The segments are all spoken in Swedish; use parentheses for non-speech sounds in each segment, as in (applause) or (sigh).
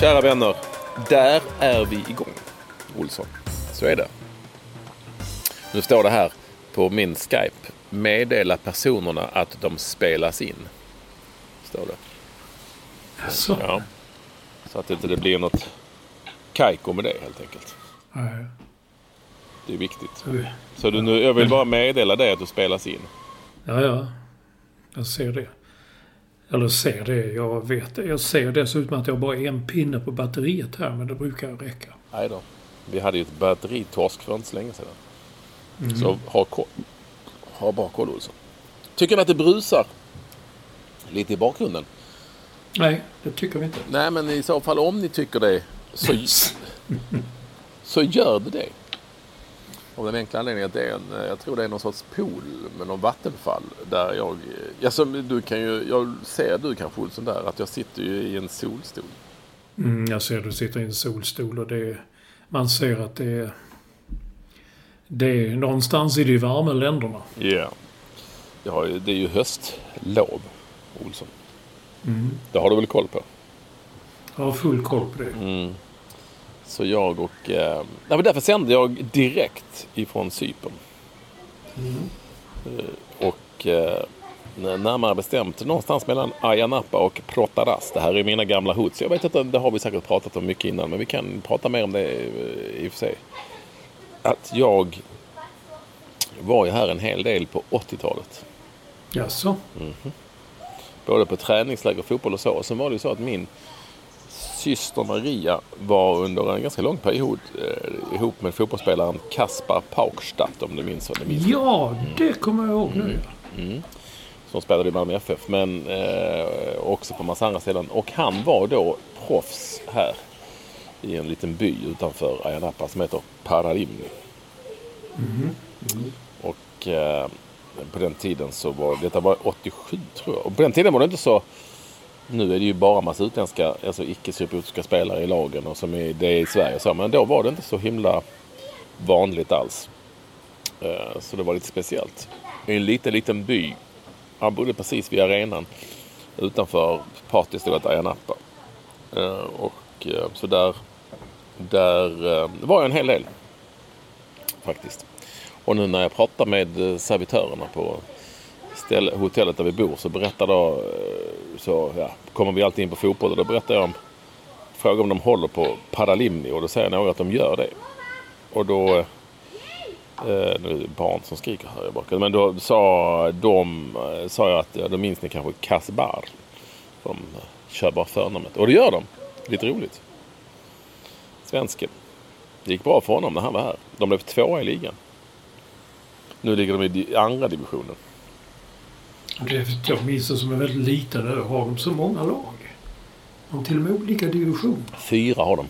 Kära vänner, där är vi igång. Olsson, så är det. Nu står det här på min Skype. Meddela personerna att de spelas in. Står det. Så. Ja. Så att det inte blir något kajko med det helt enkelt. Nej. Det är viktigt. så du, nu, jag vill bara meddela det att du spelas in. Ja, ja. Jag ser det. Eller ser det, jag vet det. Jag ser dessutom att jag bara har en pinne på batteriet här, men det brukar räcka. Nej då. Vi hade ju ett batteritorsk för inte så länge sedan. Så ha koll. Ha bra koll Olsson. Tycker ni att det brusar? Lite i bakgrunden? Nej, det tycker vi inte. Nej, men i så fall om ni tycker det så, (laughs) så gör det det. Av den enkla anledningen att det är en, jag tror det är någon sorts pool med någon vattenfall där jag, alltså du kan ju, jag ser du kanske Olsson där att jag sitter ju i en solstol. Mm, jag ser du sitter i en solstol och det man ser att det är... Det är någonstans i de varma länderna. Ja. Har ju, det är ju höstlov, Olsson. Det har du väl koll på? Jag har full koll på det. Mm. Så jag och... Eh, nej, därför sände jag direkt ifrån Cypern. Eh, och eh, närmare bestämt någonstans mellan Ayia Napa och Protaras. Det här är mina gamla hoods. Jag vet inte, det har vi säkert pratat om mycket innan. Men vi kan prata mer om det eh, i och för sig. Att jag var ju här en hel del på 80-talet. Jaså? Både på träningsläger, fotboll och så. Och sen var det ju så att min syster Maria var under en ganska lång period eh, ihop med fotbollsspelaren Kaspar Paukstadt om du minns vad det minns. Ja, det kommer jag ihåg nu. ja. Som spelade i Malmö FF men eh, också på massa andra ställen. Och han var då proffs här i en liten by utanför Ayia Napa som heter Paralimni. Och eh, på den tiden så var detta var 87 tror jag. Och på den tiden var det inte så nu är det ju bara massa utländska, alltså icke-cypriotiska spelare i lagen och som är, det är i Sverige och så. Men då var det inte så himla vanligt alls. Eh, Så det var lite speciellt. I en liten, liten by. Han bodde precis vid arenan utanför partystället Ayia Napa. Eh, Och eh, så där, där eh, var jag en hel del. Faktiskt. Och nu när jag pratar med eh, servitörerna på ställe, hotellet där vi bor så berättar då, eh, så ja, kommer vi alltid in på fotboll och då berättar jag om, frågar om de håller på Paralimni och då säger några att de gör det. Och då, eh, nu är det barn som skriker här i men då sa de, sa jag att, ja, då minns ni kanske Kasbar. De kör bara förnamnet. Och det gör de. Lite roligt. Svensken. Det gick bra för honom när han var här. De blev tvåa i ligan. Nu ligger de i andra divisionen. Det, jag minns det som en väldigt liten ö. Har de så många lag? Har de till och med olika divisioner? Fyra har de.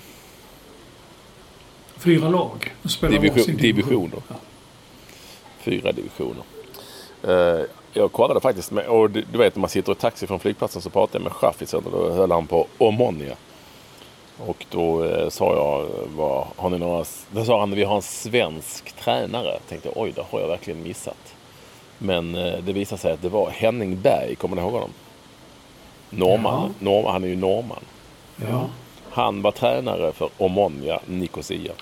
Fyra lag? Division- divisioner. Ja. Fyra divisioner. Eh, jag kollade faktiskt med, och du, du vet när man sitter i taxi från flygplatsen så pratade jag med chaffisen och då höll han på Omonia. Och då eh, sa jag, vad, har ni några... Då sa han, vi har en svensk tränare. Jag tänkte, oj, det har jag verkligen missat. Men eh, det visade sig att det var Henning Berg, kommer ni ihåg honom? Norman, norman han är ju norman. Ja. Han var tränare för Omonia Nicosia.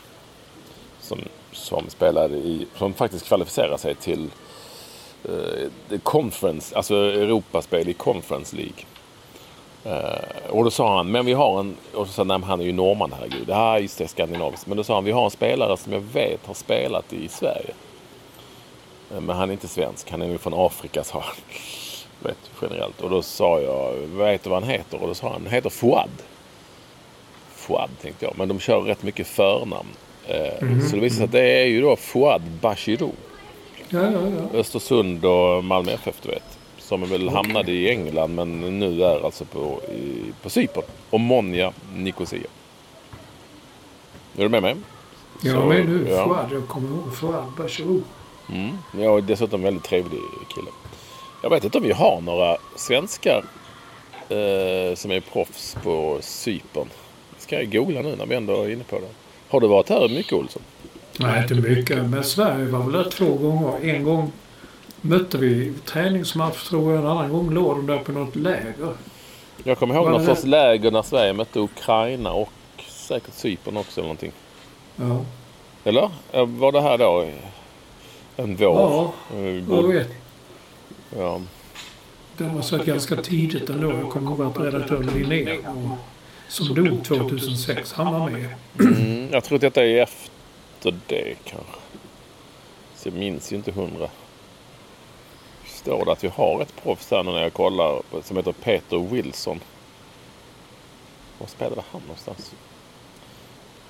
Som, som spelade i, som faktiskt kvalificerade sig till eh, Conference, alltså Europaspel i Conference League. Eh, och då sa han, men vi har en, och så sa han, han är ju norrman herregud. Ja, just det, skandinaviskt. Men då sa han, vi har en spelare som jag vet har spelat i Sverige. Eh, men han är inte svensk, han är nog från Afrika sa han. (laughs) Vet, generellt. Och då sa jag, vet du vad han heter? Och då sa han, han heter Fouad. Fouad tänkte jag, men de kör rätt mycket förnamn. Eh, Så det visade sig att det är ju då Fouad Bashirou. Ja, ja, ja. Östersund och Malmö FF du vet. Som väl hamnade i England men nu är alltså på, i, på Cypern. Och Monja Nicosia. Är du med mig? Jag är med nu. ja. Fouad. Jag kommer ihåg Fouad Bachirou. Mm. Ja, och dessutom en väldigt trevlig kille. Jag vet inte om vi har några svenskar eh, som är proffs på Cypern. Ska jag googla nu när vi ändå är inne på det. Har du varit här mycket Olsson? Nej, inte mycket. Men Sverige var väl där två gånger. En gång mötte vi träningsmatch tror jag. En annan gång låg de där på något läger. Jag kommer ihåg någon sorts läger när Sverige mötte Ukraina och säkert Cypern också eller någonting. Ja, Eller? Eh, Var det här då en vår? ja Eh, jag bodde- vet. ja. Det var så ganska tidigt ändå. Jag kommer ihåg att redaktör Linné, och- som dog 2006, han var med. Mm, jag tror att detta är efter det kanske. Så jag minns ju inte hundra. Står det att vi har ett proffs här nu när jag kollar som heter Peter Wilson. Var spelade han någonstans?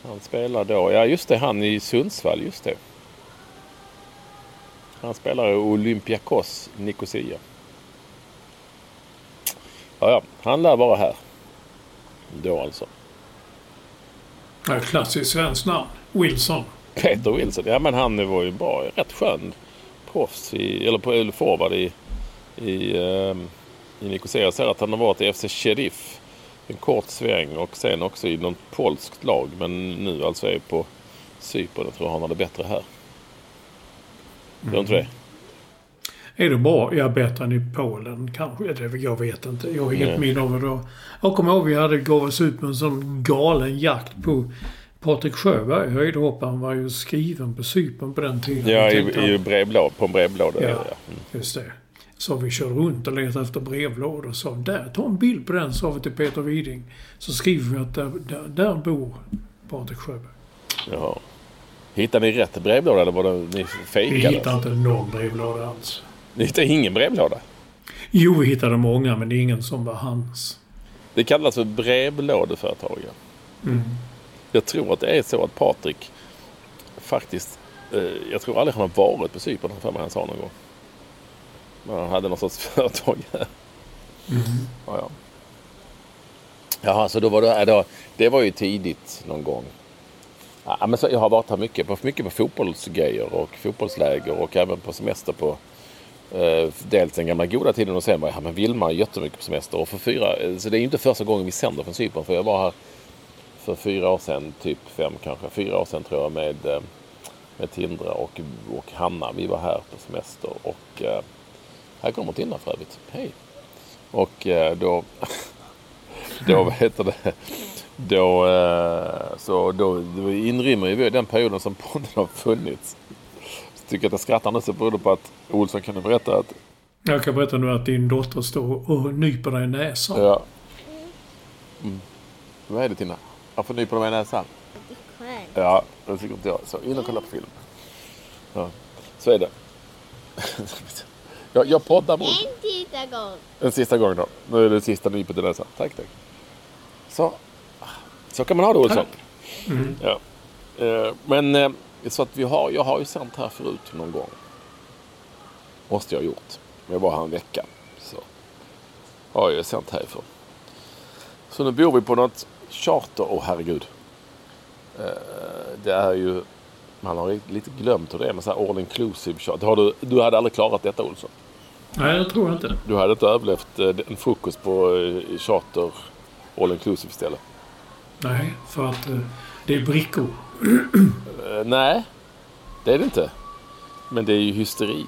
Han spelar då, ja just det, han i Sundsvall, just det. Han spelar i Olympiakos Nicosia. Ja, ja, han lär vara här. Då alltså. Ja, klassiskt svenskt namn. Wilson. Peter Wilson, ja men han var ju bra. Rätt skön proffs i, eller på eller forward i, i, ehm, i Nicosia. Jag ser att han har varit i FC Sheriff en kort sväng och sen också i något polskt lag. Men nu alltså är på Cypern. Jag tror han har det bättre här. Tror du inte det? Är det bra? Ja, bättre än i Polen kanske. Det, jag vet inte. Jag har inget minne av det då. Jag kommer ihåg vi hade gav oss ut med en sån galen jakt på Patrik Sjöberg, höjdhopparen, var ju skriven på Cypern på den tiden. Ja, i, i brevlåda, på en brevlåda. Ja. Ja. Mm. Just det. Så vi körde runt och letade efter brevlådor och sa där, ta en bild på den, sa vi till Peter Widing. Så skriver vi att där, där, där bor Patrik Sjöberg. Jaha. Hittade ni rätt brevlåda eller var det ni Vi fejkade? hittade inte någon brevlåda alls. Ni hittade ingen brevlåda? Jo, vi hittade många, men ingen som var hans. Det kallas för brevlådeföretag. Ja. Mm. Jag tror att det är så att Patrik faktiskt, eh, jag tror aldrig han har varit på Cypern, för mig han sa någon gång. Men han hade någon sorts (laughs) företag här. Mm. Ja, ja. Jaha, så då var det, då, det var ju tidigt någon gång. Ja, men så, jag har varit här mycket mycket på fotbollsgrejer och fotbollsläger och även på semester på eh, dels den gamla goda tiden och sen var jag här med Vilma jättemycket på semester. Och för fyra, eh, så det är ju inte första gången vi sänder från Cypern för jag var här för fyra år sedan, typ fem kanske, fyra år sedan tror jag med, eh, med Tindra och, och Hanna. Vi var här på semester och eh, här kommer Tindra för övrigt. Hej! Och eh, då, (laughs) då vad heter det, då, eh, så då, då inrymmer ju den perioden som podden har funnits. Så tycker jag att jag skrattar nu så beror det på att Olsson kunde berätta att Jag kan berätta nu att din dotter står och nyper dig i näsan. Ja. Mm. Vad är det Tina? Jag får nypa mig i näsan. Ja, det tycker inte jag. Så in och kolla på film. Ja, så är det. (laughs) jag, jag poddar mot En sista gång. en sista gång då. Nu är det sista nypet i näsan. Tack, tack. Så. Så kan man ha det Olsson. Mm. Ja. Eh, Men eh, så att vi har, jag har ju sänt här förut någon gång. Måste jag ha gjort. Jag var här en vecka. Så har jag sänt härifrån. Så nu bor vi på något charter. Åh herregud. Eh, Det är ju... Man har lite glömt hur det är med så här all inclusive charter. Har du, du hade aldrig klarat detta Olsson? Nej, jag tror inte. Du hade inte överlevt eh, en frukost på eh, charter all inclusive istället? Nej, för att det är brickor. Nej, det är det inte. Men det är ju hysteri.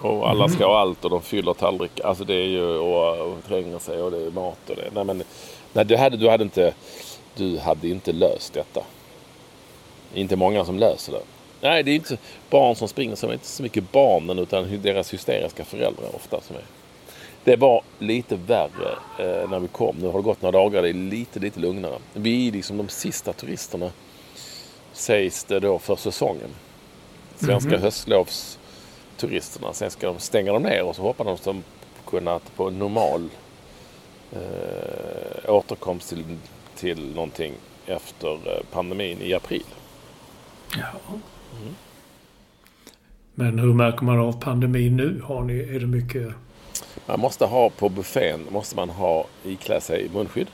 Och alla ska ha allt och de fyller tallrikar. Alltså det är ju och, och tränger sig och det är mat och det. Nej men nej, du, hade, du, hade inte, du hade inte löst detta. Inte många som löser det. Nej, det är inte barn som springer som är inte så mycket barnen utan deras hysteriska föräldrar ofta som är. Det var lite värre eh, när vi kom. Nu har det gått några dagar. Det är lite, lite lugnare. Vi är liksom de sista turisterna sägs det då för säsongen. Svenska höstlovsturisterna. Sen ska de stänga dem ner och så hoppas de kunna på normal eh, återkomst till, till någonting efter eh, pandemin i april. Ja. Men hur märker man av pandemin nu? Har ni, är det mycket... Man måste ha på buffén måste man ha iklä sig munskydd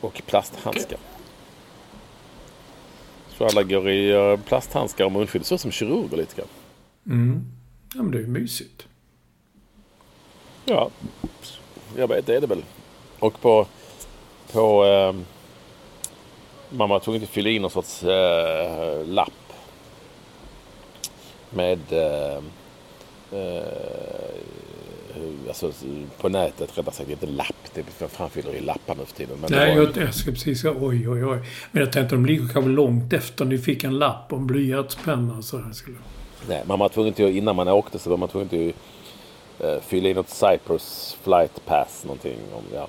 och plasthandskar. Så alla går i eh, plasthandskar och munskydd. Så som kirurger lite grann. Mm. Ja, men det är ju mysigt. Ja, jag vet det är det väl. Och på... på eh, var tvungen att fylla i någon sorts eh, lapp. Med... Eh, eh, alltså på nätet rättare sagt, inte lapp. Det är fan fyller i lappar nu för tiden. Men Nej, var- jag, jag ska precis säga oj, oj, oj. Men jag tänkte de ligger kanske långt efter ni fick en lapp om blyertspenna. Så här skulle... Nej, man var tvungen till, innan man åkte så var man tvungen till att eh, fylla i något Cyprus flight pass någonting. Om, ja.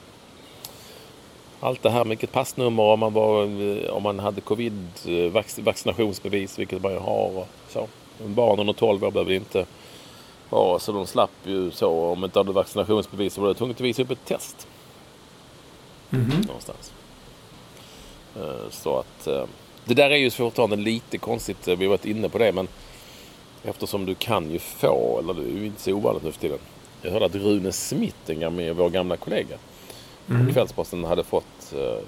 Allt det här, vilket passnummer om man, var, eh, om man hade covid, eh, vilket man ju har och så. Barn under 12 år behöver inte vara så de slapp ju så. Om inte hade vaccinationsbevis så var det tvungen att visa upp ett test. Någonstans. Eh, Så att det där är ju fortfarande lite konstigt. Vi har varit inne på det men Eftersom du kan ju få, eller det är ju inte så ovanligt nu för tiden. Jag hörde att Rune Smith, vår gamla kollega mm. Kvällsposten, hade fått eh,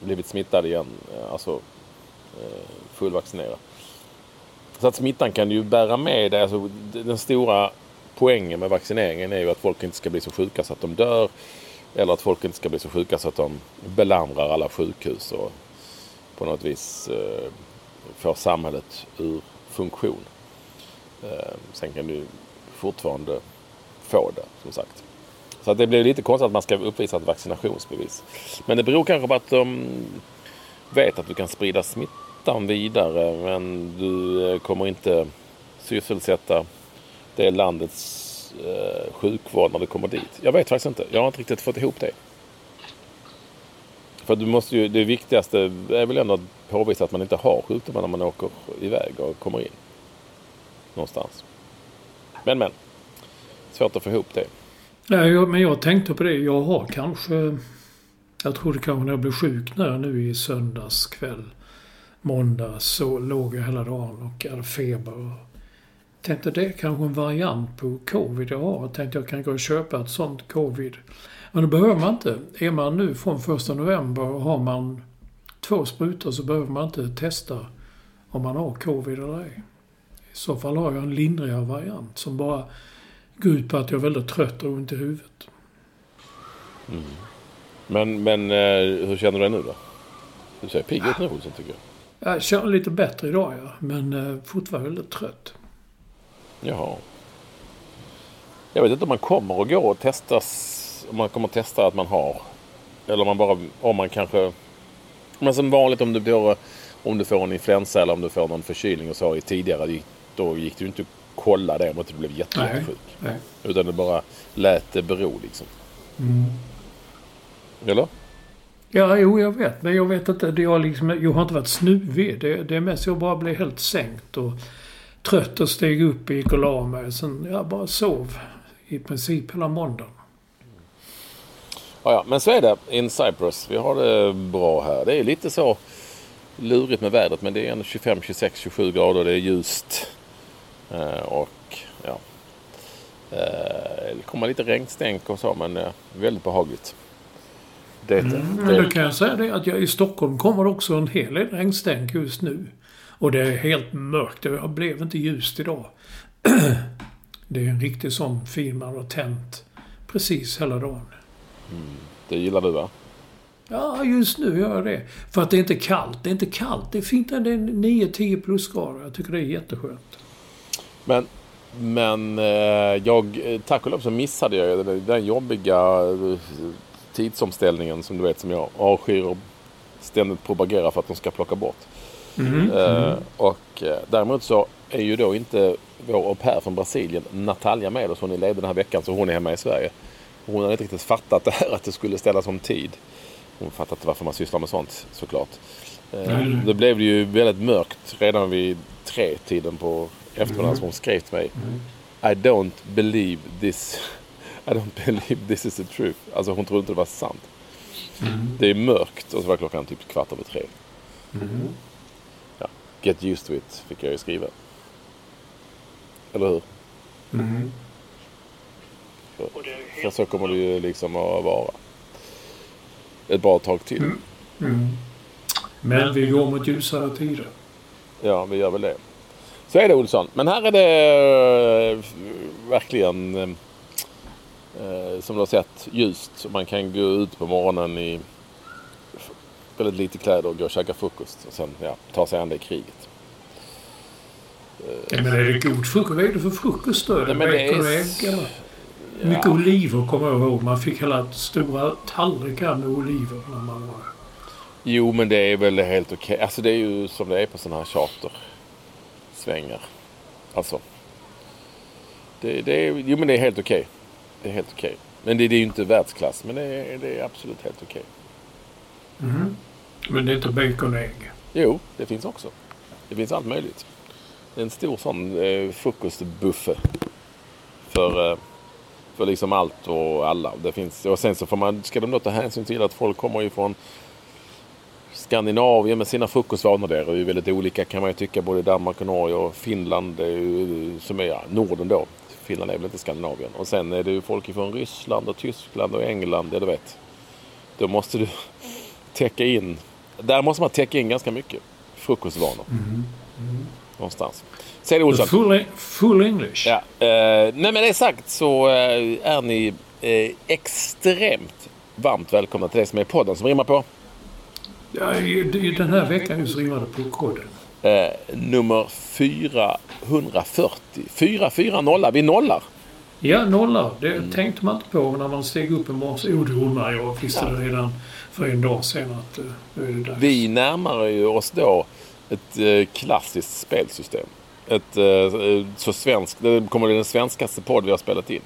blivit smittad igen. Eh, alltså eh, fullvaccinerad. Så att smittan kan ju bära med dig. Alltså, den stora poängen med vaccineringen är ju att folk inte ska bli så sjuka så att de dör. Eller att folk inte ska bli så sjuka så att de belamrar alla sjukhus och på något vis eh, får samhället ur funktion. Eh, sen kan du fortfarande få det, som sagt. Så att det blir lite konstigt att man ska uppvisa ett vaccinationsbevis. Men det beror kanske på att de vet att du kan sprida smittan vidare. Men du eh, kommer inte sysselsätta det landets eh, sjukvård när du kommer dit. Jag vet faktiskt inte. Jag har inte riktigt fått ihop det. För du måste ju, det viktigaste är väl ändå att påvisa att man inte har sjukdomar när man åker iväg och kommer in någonstans. Men men. Svårt att få ihop det. Nej, jag, men jag tänkte på det. Jag har kanske... Jag trodde kanske när jag blev sjuk när nu i söndags kväll. Måndag så låg jag hela dagen och hade feber. Och tänkte det är kanske en variant på covid jag har. Jag tänkte jag kan gå och köpa ett sånt covid. Men det behöver man inte. Är man nu från första november och har man två sprutor så behöver man inte testa om man har covid eller ej. I så fall har jag en lindrigare variant som bara går ut på att jag är väldigt trött och ont i huvudet. Men, men eh, hur känner du dig nu då? Du ser pigg ut nu Olsson tycker jag. Jag känner lite bättre idag ja, men eh, fortfarande väldigt trött. Jaha. Jag vet inte om man kommer att gå och testas. Om man kommer att testa att man har. Eller om man bara, om man kanske. Men som vanligt om du får, om du får en influensa eller om du får någon förkylning och så i tidigare. Då gick ju inte kolla det om inte du blev jättesjuk. Utan det bara lät det bero liksom. Eller? Ja, jo, jag vet. Men jag vet inte. Det jag, liksom, jag har inte varit snuvig. Det, det är mest jag bara blev helt sänkt och trött och steg upp och gick och la mig. Sen jag bara sov i princip hela måndagen. Ja, ja, men så är det in Cyprus. Vi har det bra här. Det är lite så lurigt med vädret men det är ändå 25, 26, 27 grader. Det är ljust. Eh, och ja. Eh, det kommer lite regnstänk och så men eh, väldigt behagligt. Det, är det. Men då kan jag säga det att jag, i Stockholm kommer också en hel del regnstänk just nu. Och det är helt mörkt. Det blev inte ljust idag. (clears throat) Det är en riktig sån fin man har tänt precis hela dagen. det gillar du va? Ja, just nu gör jag det. För att det är inte kallt. Det är inte kallt. Det är fint. Det är 9-10 plusgrader. Jag tycker det är jätteskönt. Men, men eh, jag, tack och lov så missade jag den, den jobbiga eh, tidsomställningen som du vet som jag avskyr och ständigt propagerar för att de ska plocka bort. Mm. Eh, och däremot så är ju då inte vår au pair från Brasilien, Natalia, med oss. Hon är ledig den här veckan så hon är hemma i Sverige. Hon har inte riktigt fattat (laughs) det här att det skulle ställas om tid. Hon fattar inte varför man sysslar med sånt såklart. Mm. Då blev det ju väldigt mörkt redan vid tre tiden på eftermiddagen som hon skrev till mig. I don't believe this. (laughs) I don't believe this is the truth. Alltså hon trodde inte det var sant. Det är mörkt och så var klockan typ kvart över tre. Ja. Get used to it fick jag ju skriva. Eller hur? Mm. För så kommer det ju liksom att vara. Ett bra tag till. Mm. Men vi går mot ljusare tider. Ja, vi gör väl det. Så är det Olsson. Men här är det eh, verkligen eh, eh, som du har sett ljust. Man kan gå ut på morgonen i väldigt lite kläder och gå och käka frukost. Och sen ja, ta sig an det kriget. Ja, men är det god frukost? Vad är det för frukost då? Nej, men det är ägg eller? Mycket oliver kommer jag ihåg. Man fick hela stora tallrikar med oliver när man var... Jo, men det är väl helt okej. Alltså det är ju som det är på sådana här chartersvängar. Alltså. Det, det är, jo, men det är helt okej. Det är helt okej. Men det, det är ju inte världsklass. Men det är, det är absolut helt okej. Mm. Men det är inte bacon och ägg. Jo, det finns också. Det finns allt möjligt. En stor sån eh, frukostbuffe. För, eh, för liksom allt och alla. Det finns, och sen så får man, ska de då ta hänsyn till att folk kommer ju från Skandinavien med sina frukostvanor där är ju väldigt olika kan man ju tycka. Både Danmark och Norge och Finland är ju, som är ja, Norden då. Finland är väl inte Skandinavien. Och sen är det ju folk från Ryssland och Tyskland och England. Ja, du vet. Då måste du (laughs) täcka in. Där måste man täcka in ganska mycket frukostvanor. Någonstans. Säg det Olsson. Full, full English. Ja, eh, nej med det sagt så eh, är ni eh, extremt varmt välkomna till det som är podden som rimmar på Ja, den här veckan just rimmade på koden. eh, nummer 440. 440, vi nollar. Ja, nollar. Det Mm. tänkte man inte på när man steg upp i morse. Jo, det gjorde man. Jag visste det redan för en dag sedan att eh, nu är det dags. Vi närmar ju oss då ett eh, klassiskt spelsystem. Ett eh, så svenskt, det kommer bli den svenskaste podd vi har spelat in.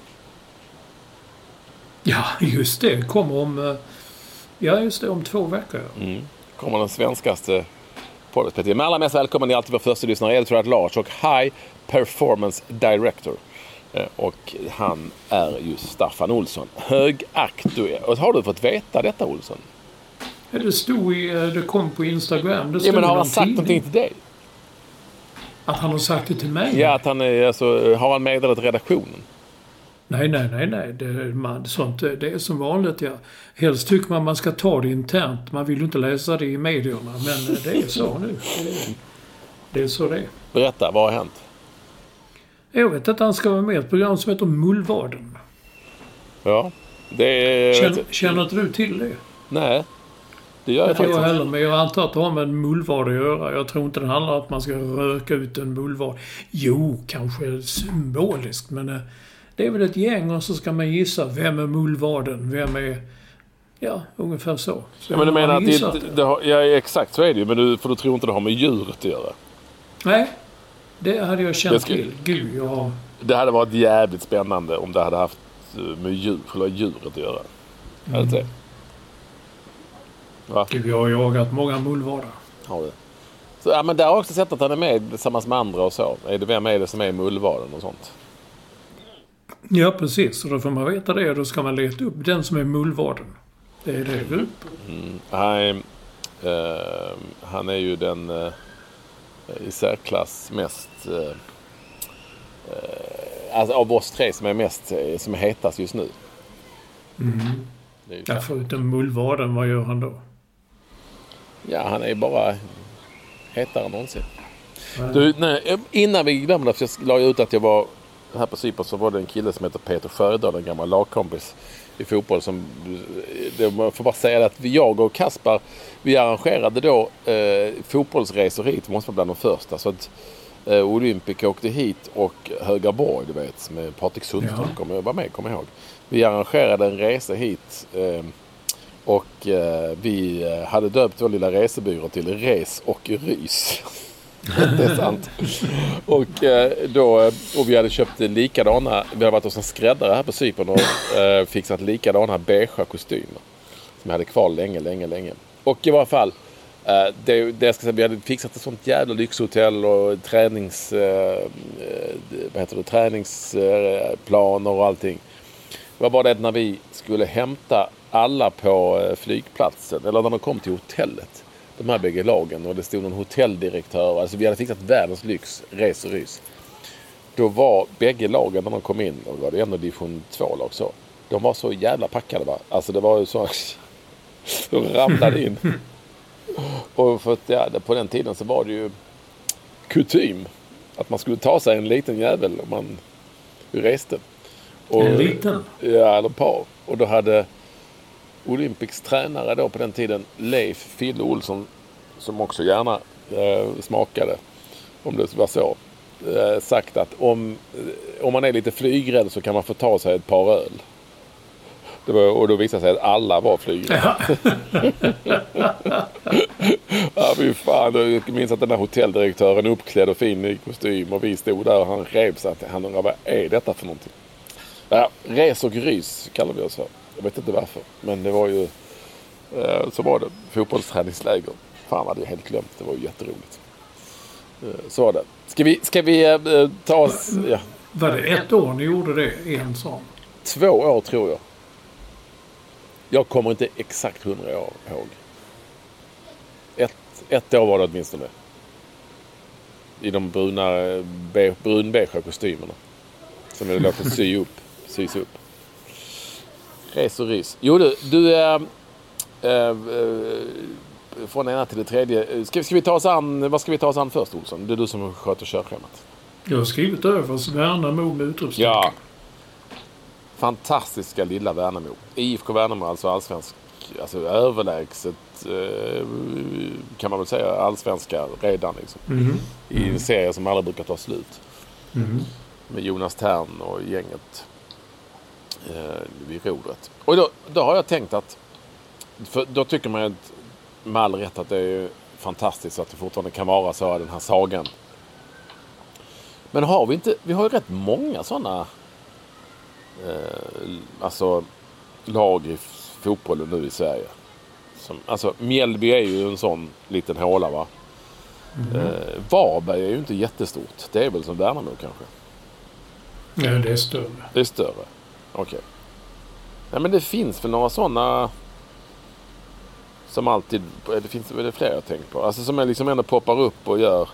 Ja, just det. Kommer om... Ja, just det. Om två veckor. ja. Mm. Kommer den svenskaste in. Men allra mest välkommen är alltid vår första lyssnare Edward Large och High Performance Director. Eh, Och han är ju Staffan Olsson. Högaktuell. Och har du fått veta detta Olsson? Det stod i... eh, Det kom på Instagram. Det Ja, men har han sagt tidning. någonting till dig? Att han har sagt det till mig? Ja, att han är, alltså, har han meddelat redaktionen? Nej, nej, nej, nej. Det, man, sånt, det är som vanligt. Ja. Helst tycker man man ska ta det internt. Man vill ju inte läsa det i medierna. Men det är så nu. Det är, det är så det är. Berätta, vad har hänt? Jag vet att han ska vara med i ett program som heter Mullvaden. Ja, det är... Känner, känner inte du till det? Nej, det gör jag Inte jag faktiskt inte. heller, men jag antar att det har med en mullvad att göra. Jag tror inte det handlar om att man ska röka ut en mullvad. Jo, kanske symboliskt, men eh, det är väl ett gäng och så ska man gissa. Vem är mullvaden? Vem är... Ja, ungefär så. så Ja, men du menar att gissat det, det har, ja, exakt så är det ju. Men du, för du tror inte det har med djuret att göra. Nej, det hade jag känt Det ska- till. Gud, jag har... Det hade varit jävligt spännande om det hade haft eh, med djur, själva djuret att göra. Hade inte det? Va? Gud, jag har jagat många mullvadar. Har du? Så, ja, men där har jag också sett att han är med tillsammans med andra och så. Är det, vem är det som är mullvaden och sånt? Ja, precis. Och då får man veta det. Då ska man leta upp den som är mullvaden. Det är det ut på. Han, är, eh, han är ju den eh, i särklass mest... Eh, alltså av oss tre som är mest eh, som är hetast just nu. Det ju Ja, förutom mullvaden, vad gör han då? Ja, han är ju bara hetare än någonsin. Du, nej, innan vi glömde la jag ut att jag var här på Cypern så var det en kille som heter Peter Sjödahl, en gammal lagkompis. i fotboll som... Det, man får bara säga att jag och Kaspar, vi arrangerade då eh, fotbollsresor hit. Vi måste vara bland de första. Så att eh, Olympic åkte hit och Högaborg, du vet, med Patrik Sundström. Ja. Kommer var med, kommer jag ihåg. Vi arrangerade en resa hit. Eh, och eh, vi eh, hade döpt vår lilla resebyrå till Res och Rys det är sant. Och, eh, då, och vi hade köpt likadana, vi hade varit hos en skräddare här på Cypern och eh, fixat likadana beigea kostymer. Som jag hade kvar länge, länge, länge. Och i varje fall, eh, det, det jag ska säga, vi hade fixat ett sånt jävla lyxhotell och tränings, eh, vad heter det, träningsplaner och allting. Det var bara det att när vi skulle hämta alla på flygplatsen, eller när de kom till hotellet, de här bägge lagen och det stod någon hotelldirektör, alltså vi hade fixat världens lyx, res och rys. Då var bägge lagen när de kom in, och det var det ändå division 2-lag så, de var så jävla packade va. Alltså det var ju så, (laughs) de ramlade in. (laughs) Och för att, ja, på den tiden så var det ju kutym att man skulle ta sig en liten jävel om man reste. Och, En liten? Ja, eller par. Och då hade Olympics tränare då på den tiden, Leif Fille Olsson, som också gärna eh, smakade, om det var så, eh, sagt att om, eh, om man är lite flygrädd så kan man få ta sig ett par öl. Var, och då visade det sig att alla var flygrädda. Ja, (laughs) fy fan. Jag minns att den där hotelldirektören uppklädd och fin i kostym och vi stod där och han rev sig. att Han undrade vad är detta för någonting? Ja, res och rys kallar vi oss för. Jag vet inte varför. Men det var ju... Eh, så var det. Fotbollsträningsläger. Fan vad det helt glömt. Det var ju jätteroligt. Eh, så var det. Ska vi, ska vi eh, ta oss... Ja, Var det ett år ni gjorde det? En sån? två år tror jag. Jag kommer inte exakt hundra år ihåg. Ett, ett år var det åtminstone. I de bruna, be, brunbeiga kostymerna. Som jag låtit sy upp, sys upp. Res och rys. Jo du, du äh, äh, från ena till det tredje. Ska, ska vi ta oss an, vad ska vi ta oss an först Olsson? Det är du som sköter körschemat. Jag har skrivit över Värnamo med utropstecken. Ja. Fantastiska lilla Värnamo. IFK Värnamo alltså allsvensk, alltså överlägset eh, kan man väl säga allsvenska redan liksom. Mhm. I en serie som aldrig brukar ta slut. Mhm. Med Jonas Tern och gänget eh, vid rodret. Och då, då har jag tänkt att, för då tycker man ju att, med all rätt att det är fantastiskt att det fortfarande kan vara så den här sagan. Men har vi inte, vi har ju rätt många sådana eh, alltså lag i fotbollen nu i Sverige. Som, alltså Mjällby är ju en sån liten håla va. Eh, Varberg är ju inte jättestort. Det är väl som Värnamo kanske. Ja, det är större. Det är större. Okej. Nej men det finns väl några sådana som alltid, det finns väl fler jag tänkt på. Alltså som liksom ändå poppar upp och gör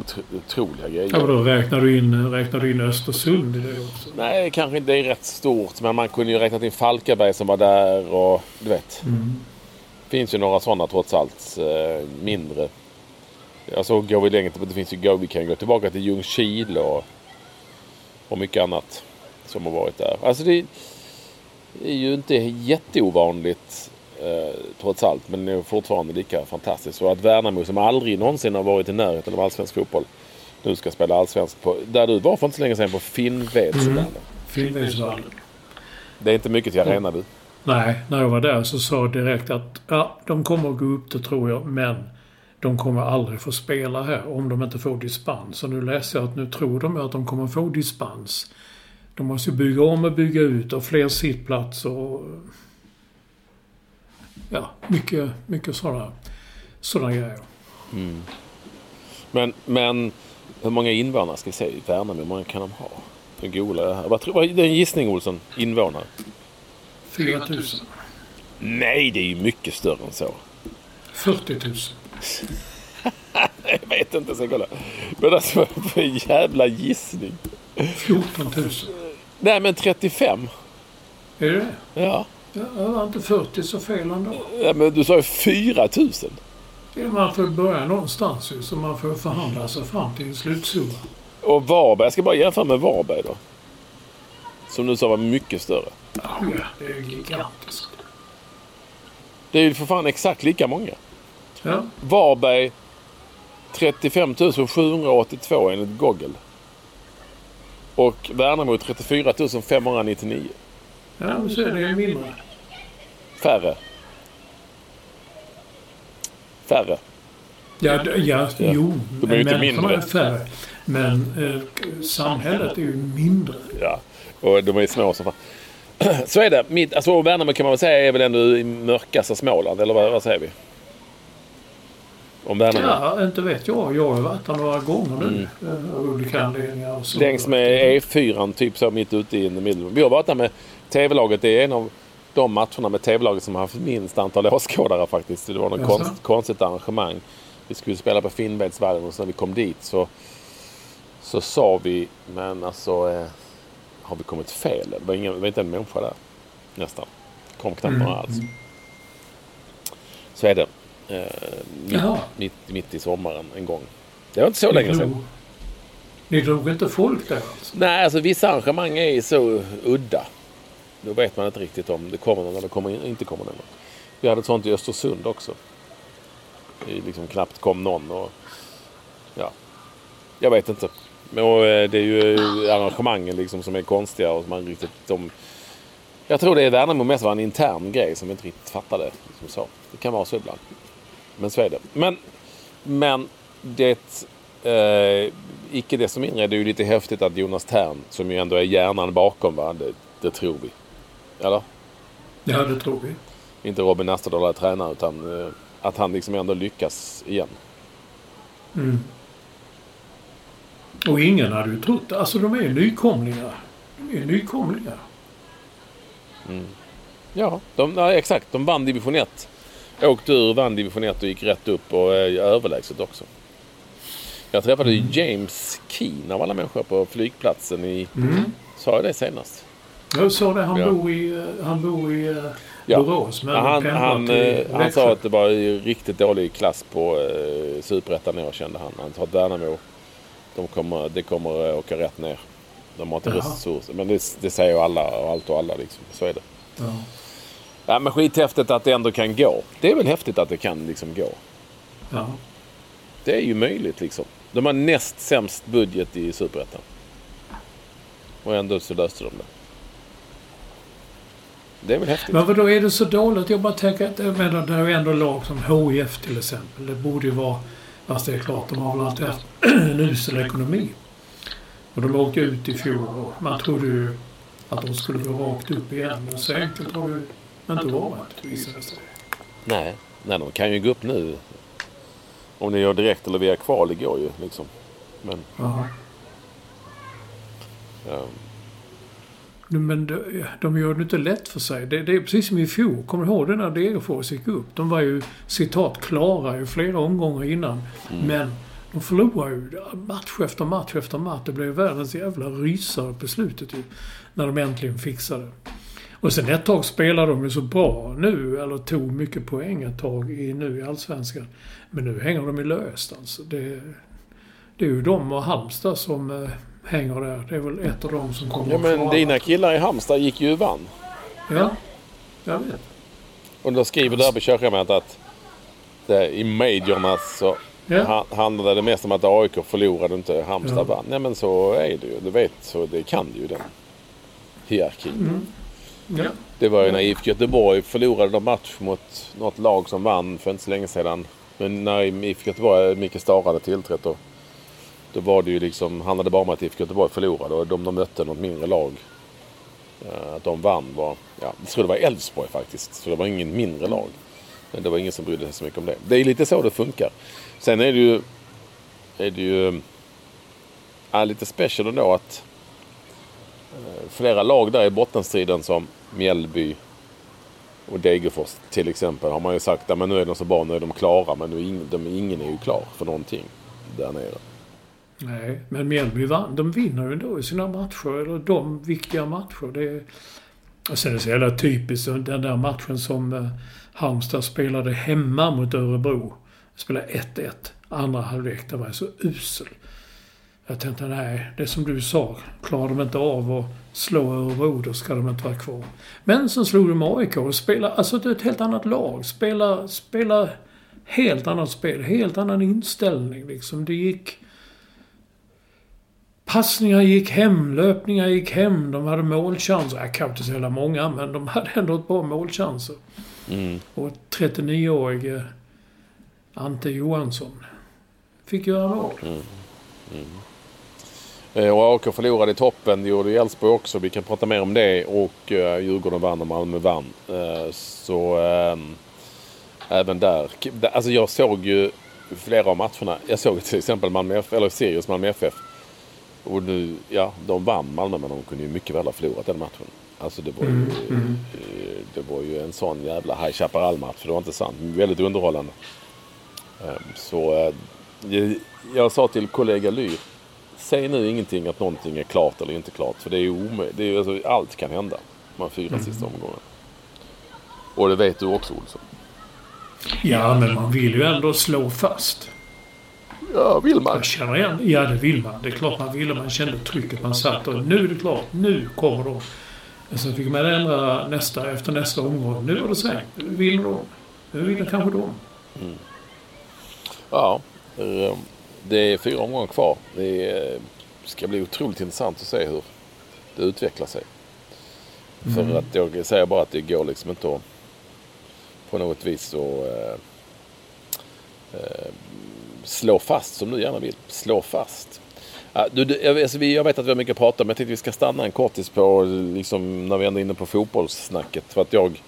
otro, otroliga grejer. Ja, då räknar du in, räknar du in Östersund i det också? Nej, kanske inte. Det är rätt stort. Men man kunde ju räknat in Falkenberg som var där och du vet. Mm. Finns ju några sådana trots allt. Eh, mindre. Alltså går vi längre det finns ju, vi kan gå tillbaka till Ljungskile och, och mycket annat som har varit där. Alltså det är ju inte jätteovanligt eh, trots allt. Men det är fortfarande lika fantastiskt. Och att Värnamo som aldrig någonsin har varit i närheten av allsvensk fotboll nu ska spela allsvensk på, där du var för inte så länge sedan på Finnvedsvallen. Mm. Finnvedsvallen. Det är inte mycket till arena du. Nej, när jag var där så sa jag direkt att ja, de kommer att gå upp det tror jag, men de kommer aldrig få spela här om de inte får dispens. Och nu läser jag att nu tror de att de kommer få dispens. De måste bygga om och bygga ut och fler sittplatser och... Ja, mycket, mycket sådana, sådana grejer. Men, men hur många invånare ska vi säga i Värnamo? Hur många kan de ha? Nu googlar jag här. Vad tror, vad, det är en gissning Olsson. Invånare? 4 000. Nej, det är ju mycket större än så. 40 000. (laughs) Jag vet inte, jag ska kolla. Men alltså, för en jävla gissning. 14 000. Nej, men 35. Är det det? Ja. Ja, var inte 40 så fel ändå. ja men du sa ju 4 000. Ja, man får börja någonstans ju, så man får förhandla sig fram till en slutsumma. Och Varberg, jag ska bara jämföra med Varberg då. som du sa var mycket större. Ja, det är gigantiskt. Det är ju för fan exakt lika många. Ja. Varberg 35 782 enligt Google. Och Värnamo 34 599. Ja, men så är det ju mindre. Färre. Färre. Ja, d- ja, jo. De är ju inte mindre. är färre. Men eh, samhället är ju mindre. Ja, och de är små som fan. (clears throat) Så är det. Mitt, alltså Värnamo kan man väl säga är väl ändå i mörkaste Småland, eller vad, vad säger vi? Om Värnamo. Ja, inte vet jag. Jag har varit där några gånger nu. eh, Av olika anledningar. så. Mm. Längs med E4, typ så mitt ute i middel. Vi har varit där med TV-laget. Det är en av de matcherna med TV-laget som har haft minst antal åskådare faktiskt. Det var något konst, konstigt arrangemang. Vi skulle spela på Finnvedsvallen och så när vi kom dit så, så sa vi, men alltså eh, har vi kommit fel? Det var, ingen, det var inte en människa där. Nästan. kom knappt några alls. Så är det. Eh, mitt, mitt, mitt i sommaren en gång. Det var inte så länge Ni sedan. drog- Ni drog inte folk där alltså? Nej, alltså vissa arrangemang är så udda. Då vet man inte riktigt om det kommer någon eller kommer in, inte kommer någon. Vi hade ett sånt i Östersund också. Det liksom knappt kom någon. Och, ja, jag vet inte. Men och, eh, det är ju arrangemangen liksom som är konstiga och man riktigt... De, jag tror det är Värnamo mest var en intern grej som vi inte riktigt fattade. Liksom så. Det kan vara så ibland. Men så är det. Men, men det... Eh, icke desto mindre är det ju lite häftigt att Jonas Tern, som ju ändå är hjärnan bakom, va? Det, det tror vi. Eller? Ja, det tror vi. Inte Robin Asterdal är tränare utan eh, att han liksom ändå lyckas igen. Mm. Och ingen hade ju trott Alltså de är nykomlingar. De är nykomlingar. Ja, de, ja, exakt. De vann division 1. Åkte ur, vann division 1 och gick rätt upp och är överlägset också. Jag träffade ju James Keen av alla människor på flygplatsen i... Mm. Sa jag det senast? Jag sa det, han Ja. bor i, eh, han bor i eh, Ja. Borås. Men han, han, till eh, han sa att det var riktigt dålig klass på eh, Superettan år kände han. Han sa att Värnamo, de kommer, det kommer eh, åka rätt ner. De har inte Jaha. resurser. Men det, det säger ju alla och allt och alla liksom. Så är det. Ja. Ja, men skithäftigt att det ändå kan gå. Det är väl häftigt att det kan liksom gå. Ja. Det är ju möjligt liksom. De har näst sämst budget i Superettan. Och ändå så löste de det. Det är väl häftigt. Men vadå, är det så dåligt? Jag bara tänker att jag menar, det är ju ändå lag som HIF till exempel. Det borde ju vara... Fast det är klart, de har väl alltid haft en usel ekonomi. Och de åkte ut i fjol och man trodde ju att de skulle gå rakt upp igen. Men så enkelt har det inte varit. Nej, nej, de kan ju gå upp nu. Om det gör direkt eller via kval, det går ju liksom. Men Ja. Nu, Men de, de gör det inte lätt för sig. Det, det är precis som i fjol. Kommer du ihåg det när Degerfors gick upp? De var ju citat klara i flera omgångar innan. Men de förlorade ju match efter match efter match. Det blev världens jävla rysare på slutet ju. När de äntligen fixade det. Och sen ett tag spelade de ju så bra nu, eller tog mycket poäng ett tag i, nu i Allsvenskan. Men nu hänger de ju löst alltså. Det, det är ju de och Halmstad som eh, hänger där. Det är väl ett av dem som kommer ja men klara. dina killar i Halmstad gick ju och vann. Ja, jag vet. Och då skriver Derby Körschemat att det, i majorna så Ja. ha- handlade det mest om att AIK förlorade inte Halmstad Ja. vann. Nej men så är det ju. Du vet, så det kan ju den hierarkin. Mm. Ja. Det var ju när IFK Göteborg förlorade de match mot något lag som vann för inte så länge sedan. Men när IFK Göteborg, Micke Stara hade tillträtt då. Då var det ju liksom, handlade bara om att IFK Göteborg förlorade och de, de mötte något mindre lag. Eh, att de vann var, ja, jag tror det var Elfsborg faktiskt. Så det var ingen mindre lag. Men det var ingen som brydde sig så mycket om det. Det är lite så det funkar. Sen är det ju, är det ju ja, lite special ändå att Eh, flera lag där i bottenstriden som Mjällby och Degerfors till exempel har man ju sagt att nu är de så bra, nu är de klara. Men nu är ingen, de, ingen är ju klar för någonting där nere. Nej, men Mjällby vann. De vinner ju ändå i sina matcher. Eller de viktiga matcher. Det är... Och sen är det så jävla typiskt den där matchen som eh, Halmstad spelade hemma mot Örebro. Spelade 1-1. Andra halvlek, den var så usel. Jag tänkte nej, det som du sa. Klarar de inte av att slå Örebro då ska de inte vara kvar. Men sen slog de AIK och spelade, alltså det är ett helt annat lag. Spela, spela helt annat spel, helt annan inställning liksom. Det gick... Passningar gick hem, löpningar gick hem, de hade målchanser. Ja, kanske inte så jävla många, men de hade ändå ett bra målchanser. Mm. Och 39-årige Ante Johansson fick göra mål. Eh, Och AIK förlorade i toppen. Det gjorde Elfsborg också. Vi kan prata mer om det. Och eh, Djurgården vann och Malmö vann. Eh, Så ehm, även där. Alltså jag såg ju flera av matcherna. Jag såg till exempel Malmö FF, eller Sirius Malmö FF. Och nu, ja, de vann Malmö men de kunde ju mycket väl ha förlorat den matchen. Alltså det var ju, eh, det var ju en sån jävla High Chaparral-match. Det var inte sant. Väldigt underhållande. Ehm, Så eh, jag- jag sa till kollega Lyr. Säg nu ingenting att någonting är klart eller inte klart. För det är ju omöjligt. Alltså, allt kan hända. De här fyra sista omgångarna. Och det vet du också Olsson. Ja, men man vill ju ändå slå fast. Ja, vill man. Jag känner igen. Ja, det vill man. Det är klart man ville. Man kände trycket. Man satt och nu är det klart. Nu kommer de. Sen fick man ändra nästa, efter nästa omgång. Nu var det svängt. Nu vill de. Nu vill kanske de. Ja, eh, det är fyra omgångar kvar. Det ska bli otroligt intressant att se hur det utvecklar sig. För att jag säger bara att det går liksom inte att på något vis så eh, eh, slå fast som du gärna vill. Slå fast. Ja, du, du, jag, alltså, vi, jag vet att vi har mycket att prata om men jag tänkte vi ska stanna en kortis på liksom, när vi ändå är inne på fotbollssnacket. För att jag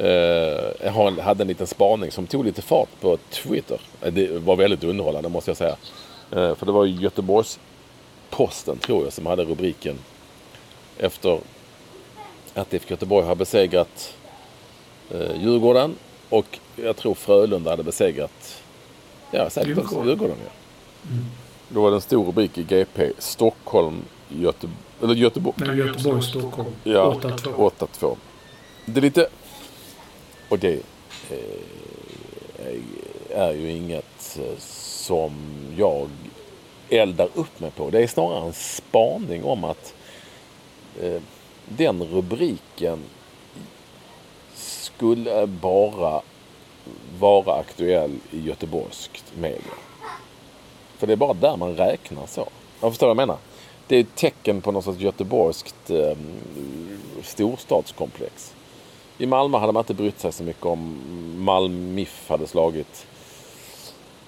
Eh, hade en liten spaning som tog lite fart på Twitter. Det var väldigt underhållande måste jag säga. Eh, för det var ju Göteborgs-Posten tror jag som hade rubriken efter att IFK Göteborg har besegrat eh, Djurgården och jag tror Frölunda hade besegrat ja, säkert Djurgården. Djurgården. Ja. Då var det en stor rubrik i GP. Stockholm, Göte, eller Göteborg. Nej, Göteborg, Stockholm. Ja, 8-2. 8-2. Det är lite... Och det eh, är ju inget eh, som jag eldar upp mig på. Det är snarare en spaning om att eh, den rubriken skulle bara vara aktuell i göteborgskt media. För det är bara där man räknar så. Jag förstår vad jag menar. Det är ett tecken på något sorts göteborgskt eh, storstadskomplex. I Malmö hade man inte brytt sig så mycket om Malmö IF hade slagit